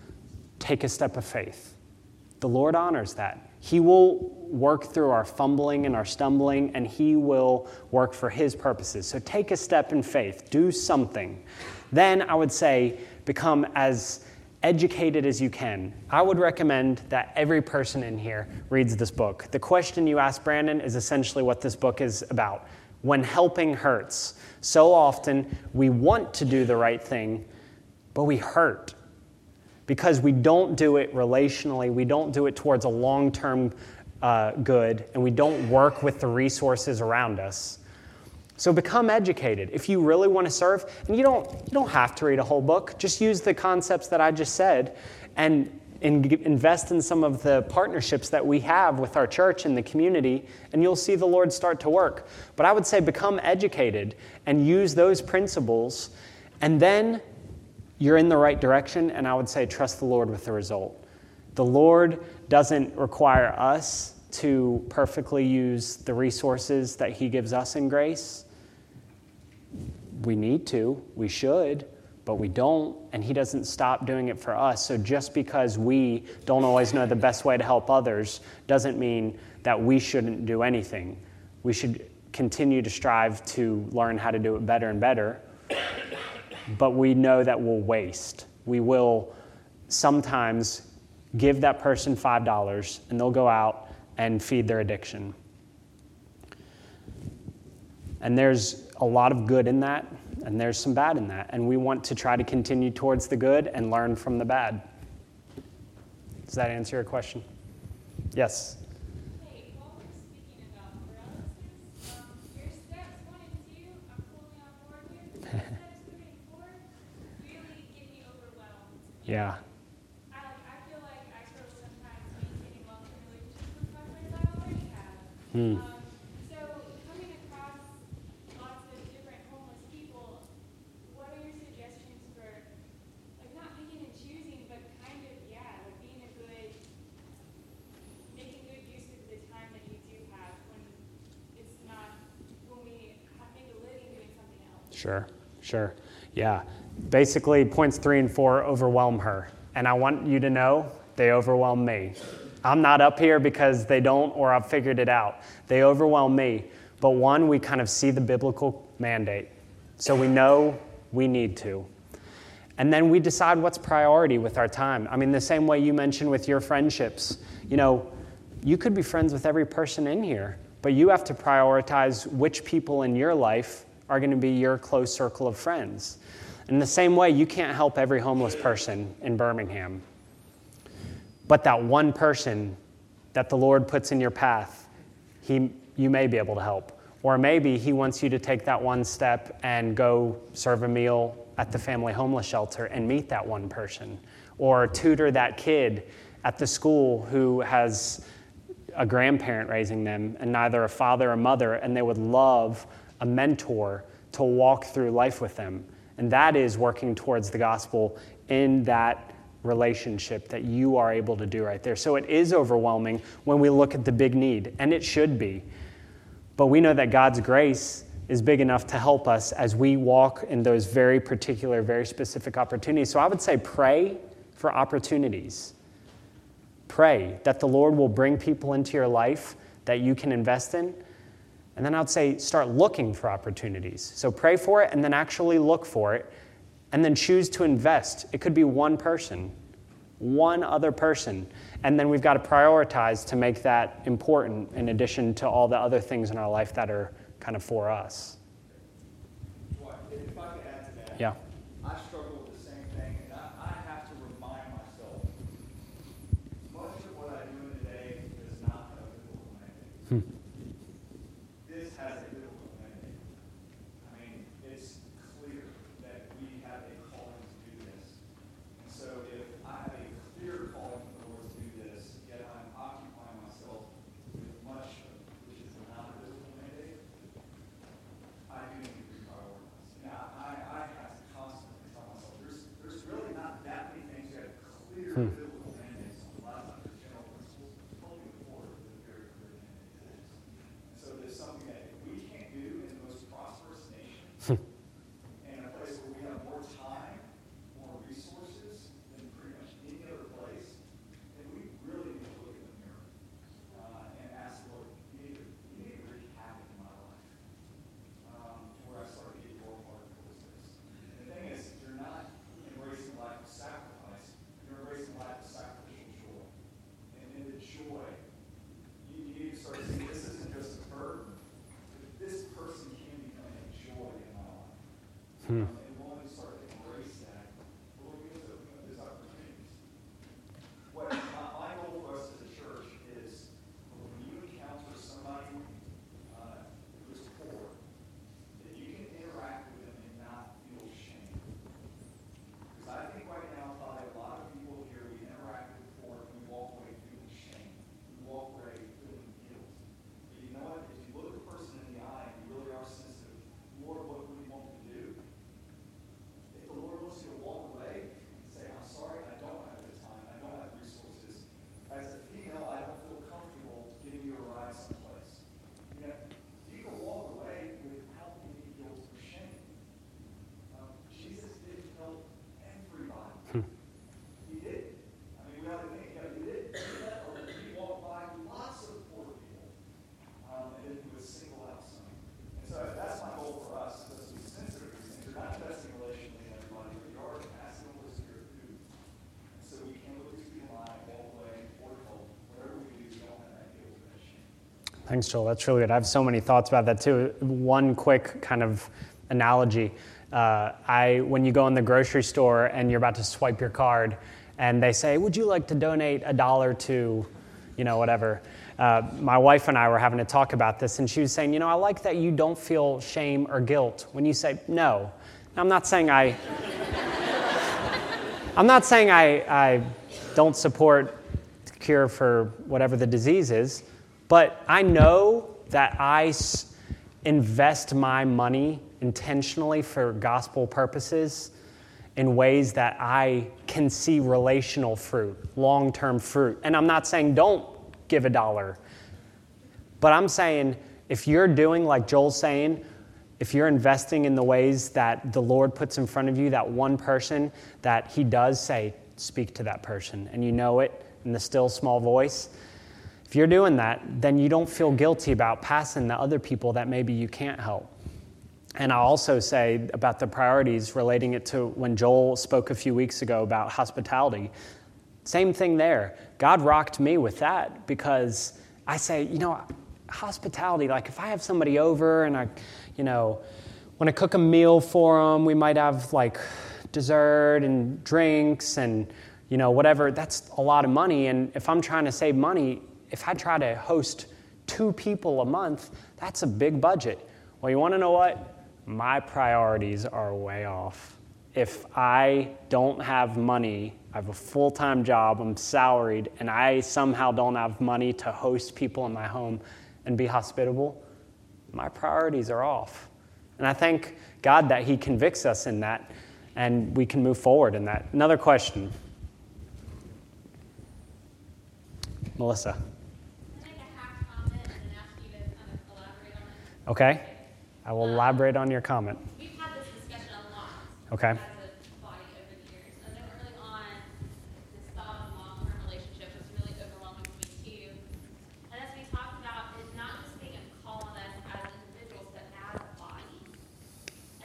take a step of faith. The Lord honors that. He will work through our fumbling and our stumbling, and He will work for His purposes. So take a step in faith, do something. Then I would say become as educated as you can. I would recommend that every person in here reads this book. The question you asked Brandon is essentially what this book is about when helping hurts. So often we want to do the right thing, but we hurt because we don't do it relationally, we don't do it towards a long term uh, good, and we don't work with the resources around us. So become educated. If you really want to serve, and you don't, you don't have to read a whole book, just use the concepts that I just said and invest in some of the partnerships that we have with our church and the community, and you'll see the Lord start to work. But I would say become educated and use those principles, and then you're in the right direction, and I would say trust the Lord with the result. The Lord doesn't require us to perfectly use the resources that He gives us in grace. We need to, we should, but we don't, and He doesn't stop doing it for us. So just because we don't always know the best way to help others doesn't mean that we shouldn't do anything. We should continue to strive to learn how to do it better and better, but we know that we'll waste. We will sometimes give that person $5 and they'll go out and feed their addiction. And there's a lot of good in that, and there's some bad in that. And we want to try to continue towards the good and learn from the bad. Does that answer your question? Yes. Yeah. I, I feel like I struggle sometimes maintaining relationships with my friends I already have. Hmm. Um, Sure, sure. Yeah. Basically, points three and four overwhelm her. And I want you to know they overwhelm me. I'm not up here because they don't or I've figured it out. They overwhelm me. But one, we kind of see the biblical mandate. So we know we need to. And then we decide what's priority with our time. I mean, the same way you mentioned with your friendships. You know, you could be friends with every person in here, but you have to prioritize which people in your life are going to be your close circle of friends. In the same way, you can't help every homeless person in Birmingham. But that one person that the Lord puts in your path, he, you may be able to help. Or maybe He wants you to take that one step and go serve a meal at the family homeless shelter and meet that one person. Or tutor that kid at the school who has a grandparent raising them and neither a father or mother, and they would love a mentor to walk through life with them. And that is working towards the gospel in that relationship that you are able to do right there. So it is overwhelming when we look at the big need, and it should be. But we know that God's grace is big enough to help us as we walk in those very particular, very specific opportunities. So I would say pray for opportunities. Pray that the Lord will bring people into your life that you can invest in. And then I'd say start looking for opportunities. So pray for it and then actually look for it and then choose to invest. It could be one person, one other person. And then we've got to prioritize to make that important in addition to all the other things in our life that are kind of for us. If I could add to that. Yeah. I struggle with the same thing, and I, I have to remind myself, much of what I do in a day does not have a biblical mandate. This has a biblical mandate. I mean, it's clear that we have a calling to do this. And so if I have a clear calling from the Lord to do this, yet I'm occupying myself with much of which is not a biblical mandate, I do need to reprioritize. Now, I, I have to constantly tell myself, there's, there's really not that many things you have clear biblical mandates on. A lot of times, general principles, totally forward with a very clear mandate. And so there's something that we can't do in the most prosperous nation, in a place where we have more time, more resources than pretty much any other place, then we really need to look in the mirror uh, and ask the Lord, you need to, you need to wreak havoc in my life um, where I started to get more hard towards this. And the thing is, you're not embracing a life of sacrifice, you're embracing a life of sacrificial joy. And in the joy, you, you need to start seeing this isn't just a burden, but this person can become a joy in my life. Um, and when we start to embrace that, the Lord begins to open up those opportunities. What my, my goal for us as a church is when you encounter somebody uh, who is poor, that you can interact with them and not feel shame. Because I think right now, probably a lot of people here, we interact with the poor and we walk away feeling shame. We walk away feeling guilt. But you know what? If you look a person in the eye and you really are sensitive, Lord, what would you want me to do? If the Lord wants you to walk away and say, I'm sorry, I don't have the time, I don't have resources. As a female, I don't feel comfortable giving you a ride someplace. You know, you can walk away without any guilt or shame. Um, Jesus didn't help everybody. He did. I mean, we ought to think, you know, he did. He let- He walked by lots of poor people, um, and then he would single out some. And so that's my goal for us, is as we sensitive to these things, you're not investing relationally in everybody, but you are asking the Holy Spirit who. And so we can look these people in the eye, walk away, or help, whatever we do, we don't have that guilt or that shame. Thanks, Joel. That's really good. I have so many thoughts about that too. One quick kind of analogy. Uh, I, when you go in the grocery store and you're about to swipe your card, and they say, "Would you like to donate a dollar to, you know, whatever?" Uh, my wife and I were having to talk about this, and she was saying, "You know, I like that you don't feel shame or guilt when you say no." Now, I'm not saying I. I'm not saying I, I don't support cure for whatever the disease is, but I know that I invest my money intentionally for gospel purposes in ways that I can see relational fruit, long term fruit. And I'm not saying don't give a dollar, but I'm saying if you're doing like Joel's saying, if you're investing in the ways that the Lord puts in front of you, that one person that He does say, speak to that person, and you know it in the still small voice, if you're doing that, then you don't feel guilty about passing the other people that maybe you can't help. And I'll also say about the priorities relating it to when Joel spoke a few weeks ago about hospitality. Same thing there. God rocked me with that because I say, you know, hospitality, like if I have somebody over and I, you know, want to cook a meal for them, we might have like dessert and drinks and, you know, whatever. That's a lot of money. And if I'm trying to save money, if I try to host two people a month, that's a big budget. Well, you want to know what? My priorities are way off. If I don't have money, I have a full time job, I'm salaried, and I somehow don't have money to host people in my home and be hospitable, my priorities are off. And I thank God that He convicts us in that and we can move forward in that. Another question. Melissa. Okay. I will uh, elaborate on your comment. We've had this discussion a lot. Okay. As a body over the years. And then early on, this thought of long-term relationship was really overwhelming to me too. And as we talked about, it not just being a call on us as individuals, but as a body.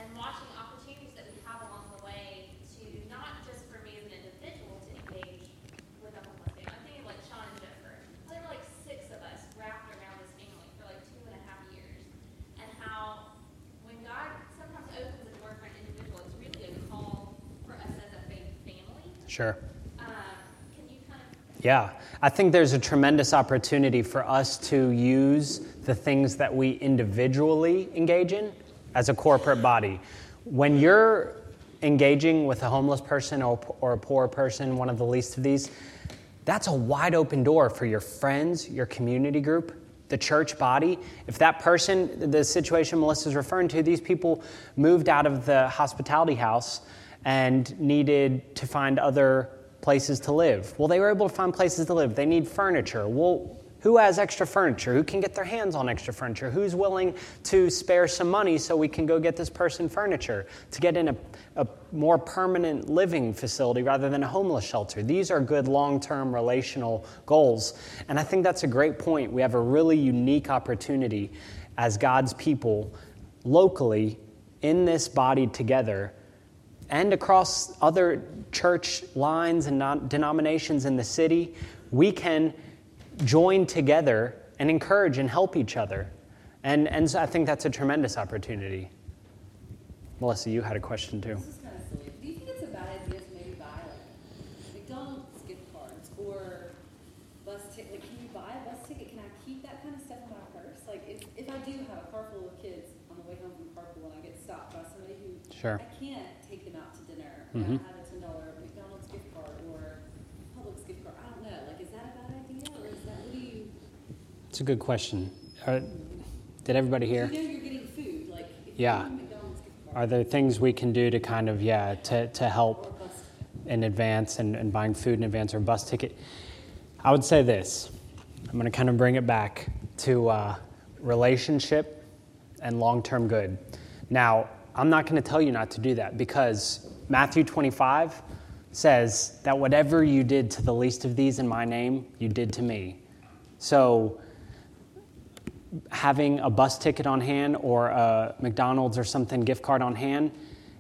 And watching opportunities that we have along the way to not just for me as an individual to engage with a homeless family. I'm thinking like Sean and Jennifer. There were like six of us wrapped around this family for like two and a half years. And how when God sometimes opens a door for an individual, it's really a call for us as a faith family. Sure. Uh, of Yeah, I think there's a tremendous opportunity for us to use the things that we individually engage in as a corporate body. When you're engaging with a homeless person or, or a poor person, one of the least of these, that's a wide open door for your friends, your community group, the church body. If that person, the situation Melissa's referring to, these people moved out of the hospitality house and needed to find other places to live. Well, they were able to find places to live. They need furniture. Well, who has extra furniture? Who can get their hands on extra furniture? Who's willing to spare some money so we can go get this person furniture to get in a, a more permanent living facility rather than a homeless shelter? These are good long term relational goals. And I think that's a great point. We have a really unique opportunity as God's people locally in this body together and across other church lines and non- denominations in the city, we can join together and encourage and help each other. And, and so I think that's a tremendous opportunity. Melissa, you had a question too. This is kind of silly. Do you think it's a bad idea to maybe buy like McDonald's gift cards or bus ticket? Can you buy a bus ticket? Can I keep that kind of stuff in my purse? Like, if, if I do have a car full of kids on the way home from carpool and I get stopped by somebody who Sure. I can't take them out to dinner, Mhm. I have a ten dollar McDonald's gift card or Publix gift card. I don't know. Like, is that a bad idea or is that what do you? It's a good question. Uh, did everybody hear? You know you're getting food. Like, Yeah. you have a McDonald's gift card Are there things we can do to kind of, yeah, to, to help in advance and, and buying food in advance or bus ticket? I would say this. I'm going to kind of bring it back to uh, relationship and long term good. Now, I'm not going to tell you not to do that because Matthew 25 says that whatever you did to the least of these in my name, you did to me. So, having a bus ticket on hand or a McDonald's or something gift card on hand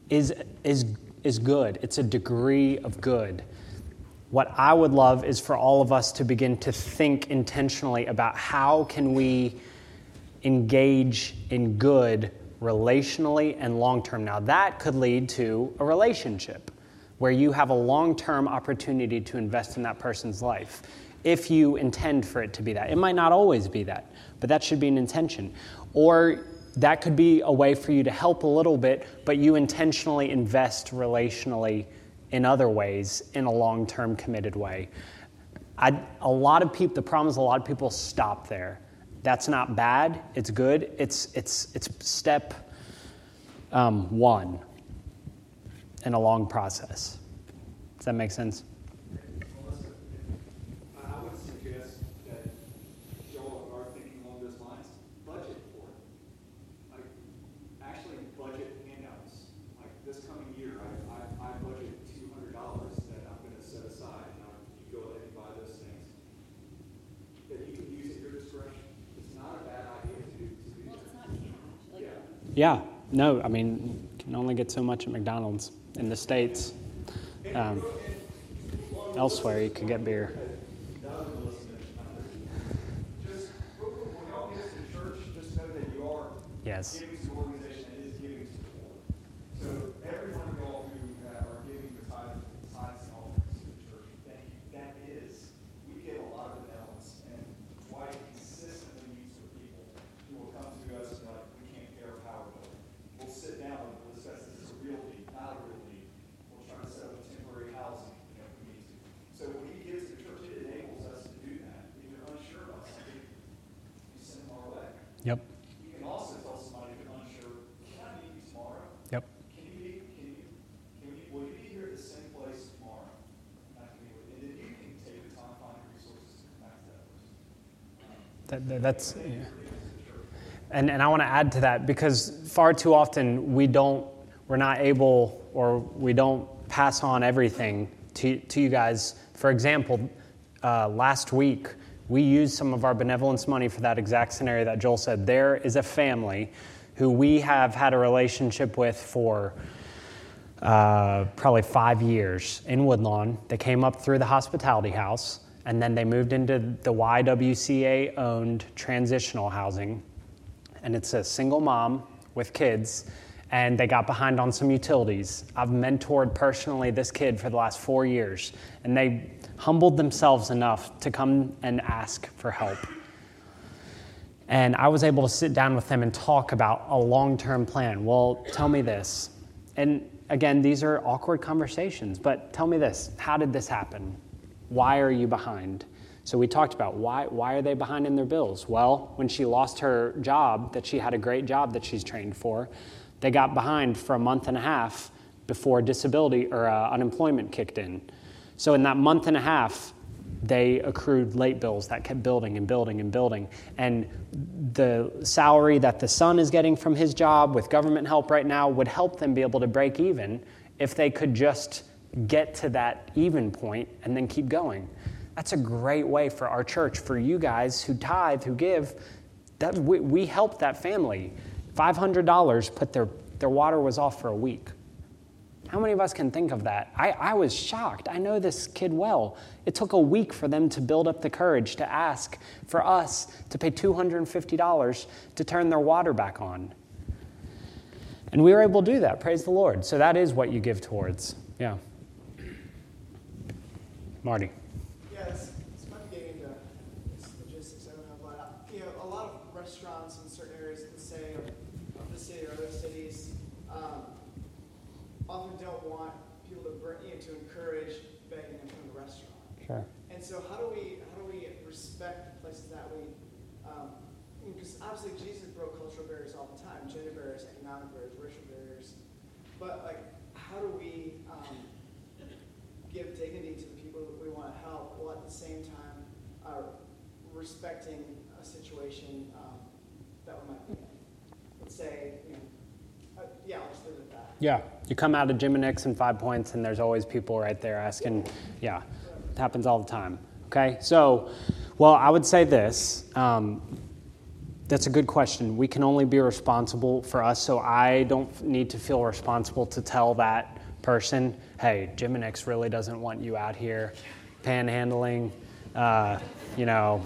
is, is, is good. It's a degree of good. What I would love is for all of us to begin to think intentionally about how can we engage in good relationally and long term. Now, that could lead to a relationship where you have a long term opportunity to invest in that person's life if you intend for it to be that. It might not always be that, but that should be an intention. Or that could be a way for you to help a little bit, but you intentionally invest relationally in other ways in a long term committed way. I, a lot of people, the problem is a lot of people stop there. That's not bad. It's good. It's, it's, it's step um, one in a long process. Does that make sense? Melissa, I I would suggest that y'all are thinking along those lines, budget for it. Like, actually budget handouts. Like this coming year, I, I, I budget two hundred dollars that I'm gonna set aside, and I- you go ahead and buy those things. That you can use at your discretion. It's not a bad idea to, to do Well, that. it's not cash. Like, Yeah. I mean, you can only get so much at McDonald's in the States. Um, elsewhere, you could get beer. Just, when y'all get Yes. Giving to an organization that is giving to the poor. So every one of y'all who uh, are giving your tithes, tithes and offerings to the church, thank you. That is, we give a lot of benevolence, and Dwight consistently meets with people who will come to us and like, we can't pay our power bill. We'll sit down and we'll discuss, this is a real need, not a real need. We'll try to set up temporary housing, you know, if we need to. So when he gives to the church, it enables us to do that. If you're unsure about something, you send them our way. Yep. You can also tell somebody if you're unsure, can I meet you tomorrow? Yep. Can you be, can you, can you, will you be here at the same place tomorrow? And I can meet with you. And then you can take the time, find the resources to come back to that person. That, that- that's, and, and I want to add to that because far too often we don't, we're not able or we don't pass on everything to, to you guys. For example, uh, last week we used some of our benevolence money for that exact scenario that Joel said. There is a family who we have had a relationship with for uh, probably five years in Woodlawn. They came up through the hospitality house, and then they moved into the YWCA owned transitional housing. And it's a single mom with kids, and they got behind on some utilities. I've mentored personally this kid for the last four years, and they humbled themselves enough to come and ask for help. And I was able to sit down with them and talk about a long term plan. Well, tell me this. And again, these are awkward conversations, but tell me this how did this happen? Why are you behind? So we talked about why, why are they behind in their bills? Well, when she lost her job, that she had a great job that she's trained for, they got behind for a month and a half before disability or uh, unemployment kicked in. So in that month and a half, they accrued late bills that kept building and building and building. And the salary that the son is getting from his job with government help right now would help them be able to break even if they could just get to that even point and then keep going. That's a great way for our church, for you guys who tithe, who give. That we, we helped that family. $500 put their, their water was off for a week. How many of us can think of that? I, I was shocked. I know this kid well. It took a week for them to build up the courage to ask for us to pay $250 to turn their water back on. And we were able to do that. Praise the Lord. So that is what you give towards. Yeah. Marty. Yeah, this, this might be getting into this logistics, I don't know, but, uh, you know, a lot of restaurants in certain areas, let's say, of, of the city or other cities, um, often don't want people to bring, you know, to encourage begging in front of the restaurant. Sure. And so how do we, how do we respect the places that we, um, because obviously Jesus broke cultural barriers all the time, gender barriers, economic barriers, racial barriers. But like, how do we, um, give dignity to the people that we want to help, while at the same time, uh, respecting a situation, um, that we might be in? Let's say, you know, uh, yeah, leave it at that. Yeah. You come out of Nick's in five points, and there's always people right there asking, yeah, it happens all the time. Okay? So, well, I would say this. Um, that's a good question. We can only be responsible for us, so I don't need to feel responsible to tell that person, hey, Jim and Nick's really doesn't want you out here panhandling. Uh, you know,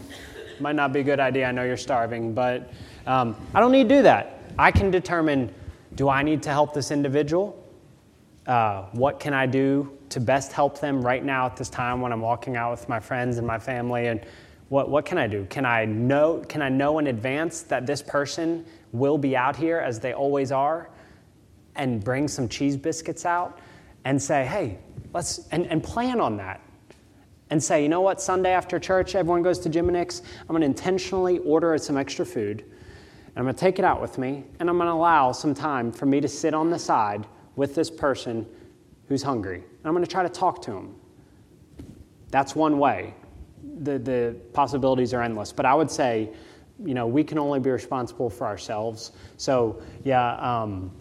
might not be a good idea. I know you're starving, but um, I don't need to do that. I can determine do I need to help this individual? Uh, what can I do to best help them right now at this time when I'm walking out with my friends and my family? And what, what can I do? Can I know can I know in advance that this person will be out here as they always are, and bring some cheese biscuits out, and say, hey, let's and, and plan on that. And say, you know what, Sunday after church, everyone goes to Jim and Nick's. I'm going to intentionally order some extra food, and I'm going to take it out with me, and I'm going to allow some time for me to sit on the side with this person who's hungry. And I'm going to try to talk to him. That's one way. The, the possibilities are endless. But I would say, you know, we can only be responsible for ourselves. So, yeah, um,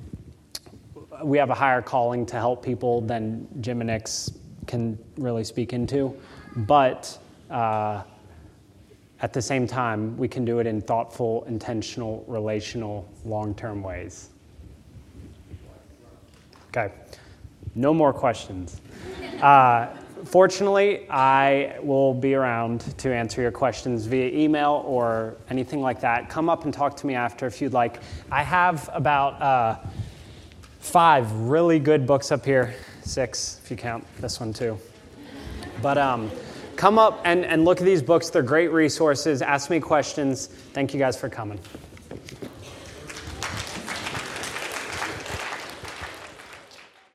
we have a higher calling to help people than Jim and Nick's can really speak into. But uh, at the same time, we can do it in thoughtful, intentional, relational, long term ways. Okay, no more questions. Uh, fortunately, I will be around to answer your questions via email or anything like that. Come up and talk to me after if you'd like. I have about uh, five really good books up here, six if you count this one too. But um, come up and, and look at these books. They're great resources. Ask me questions. Thank you guys for coming.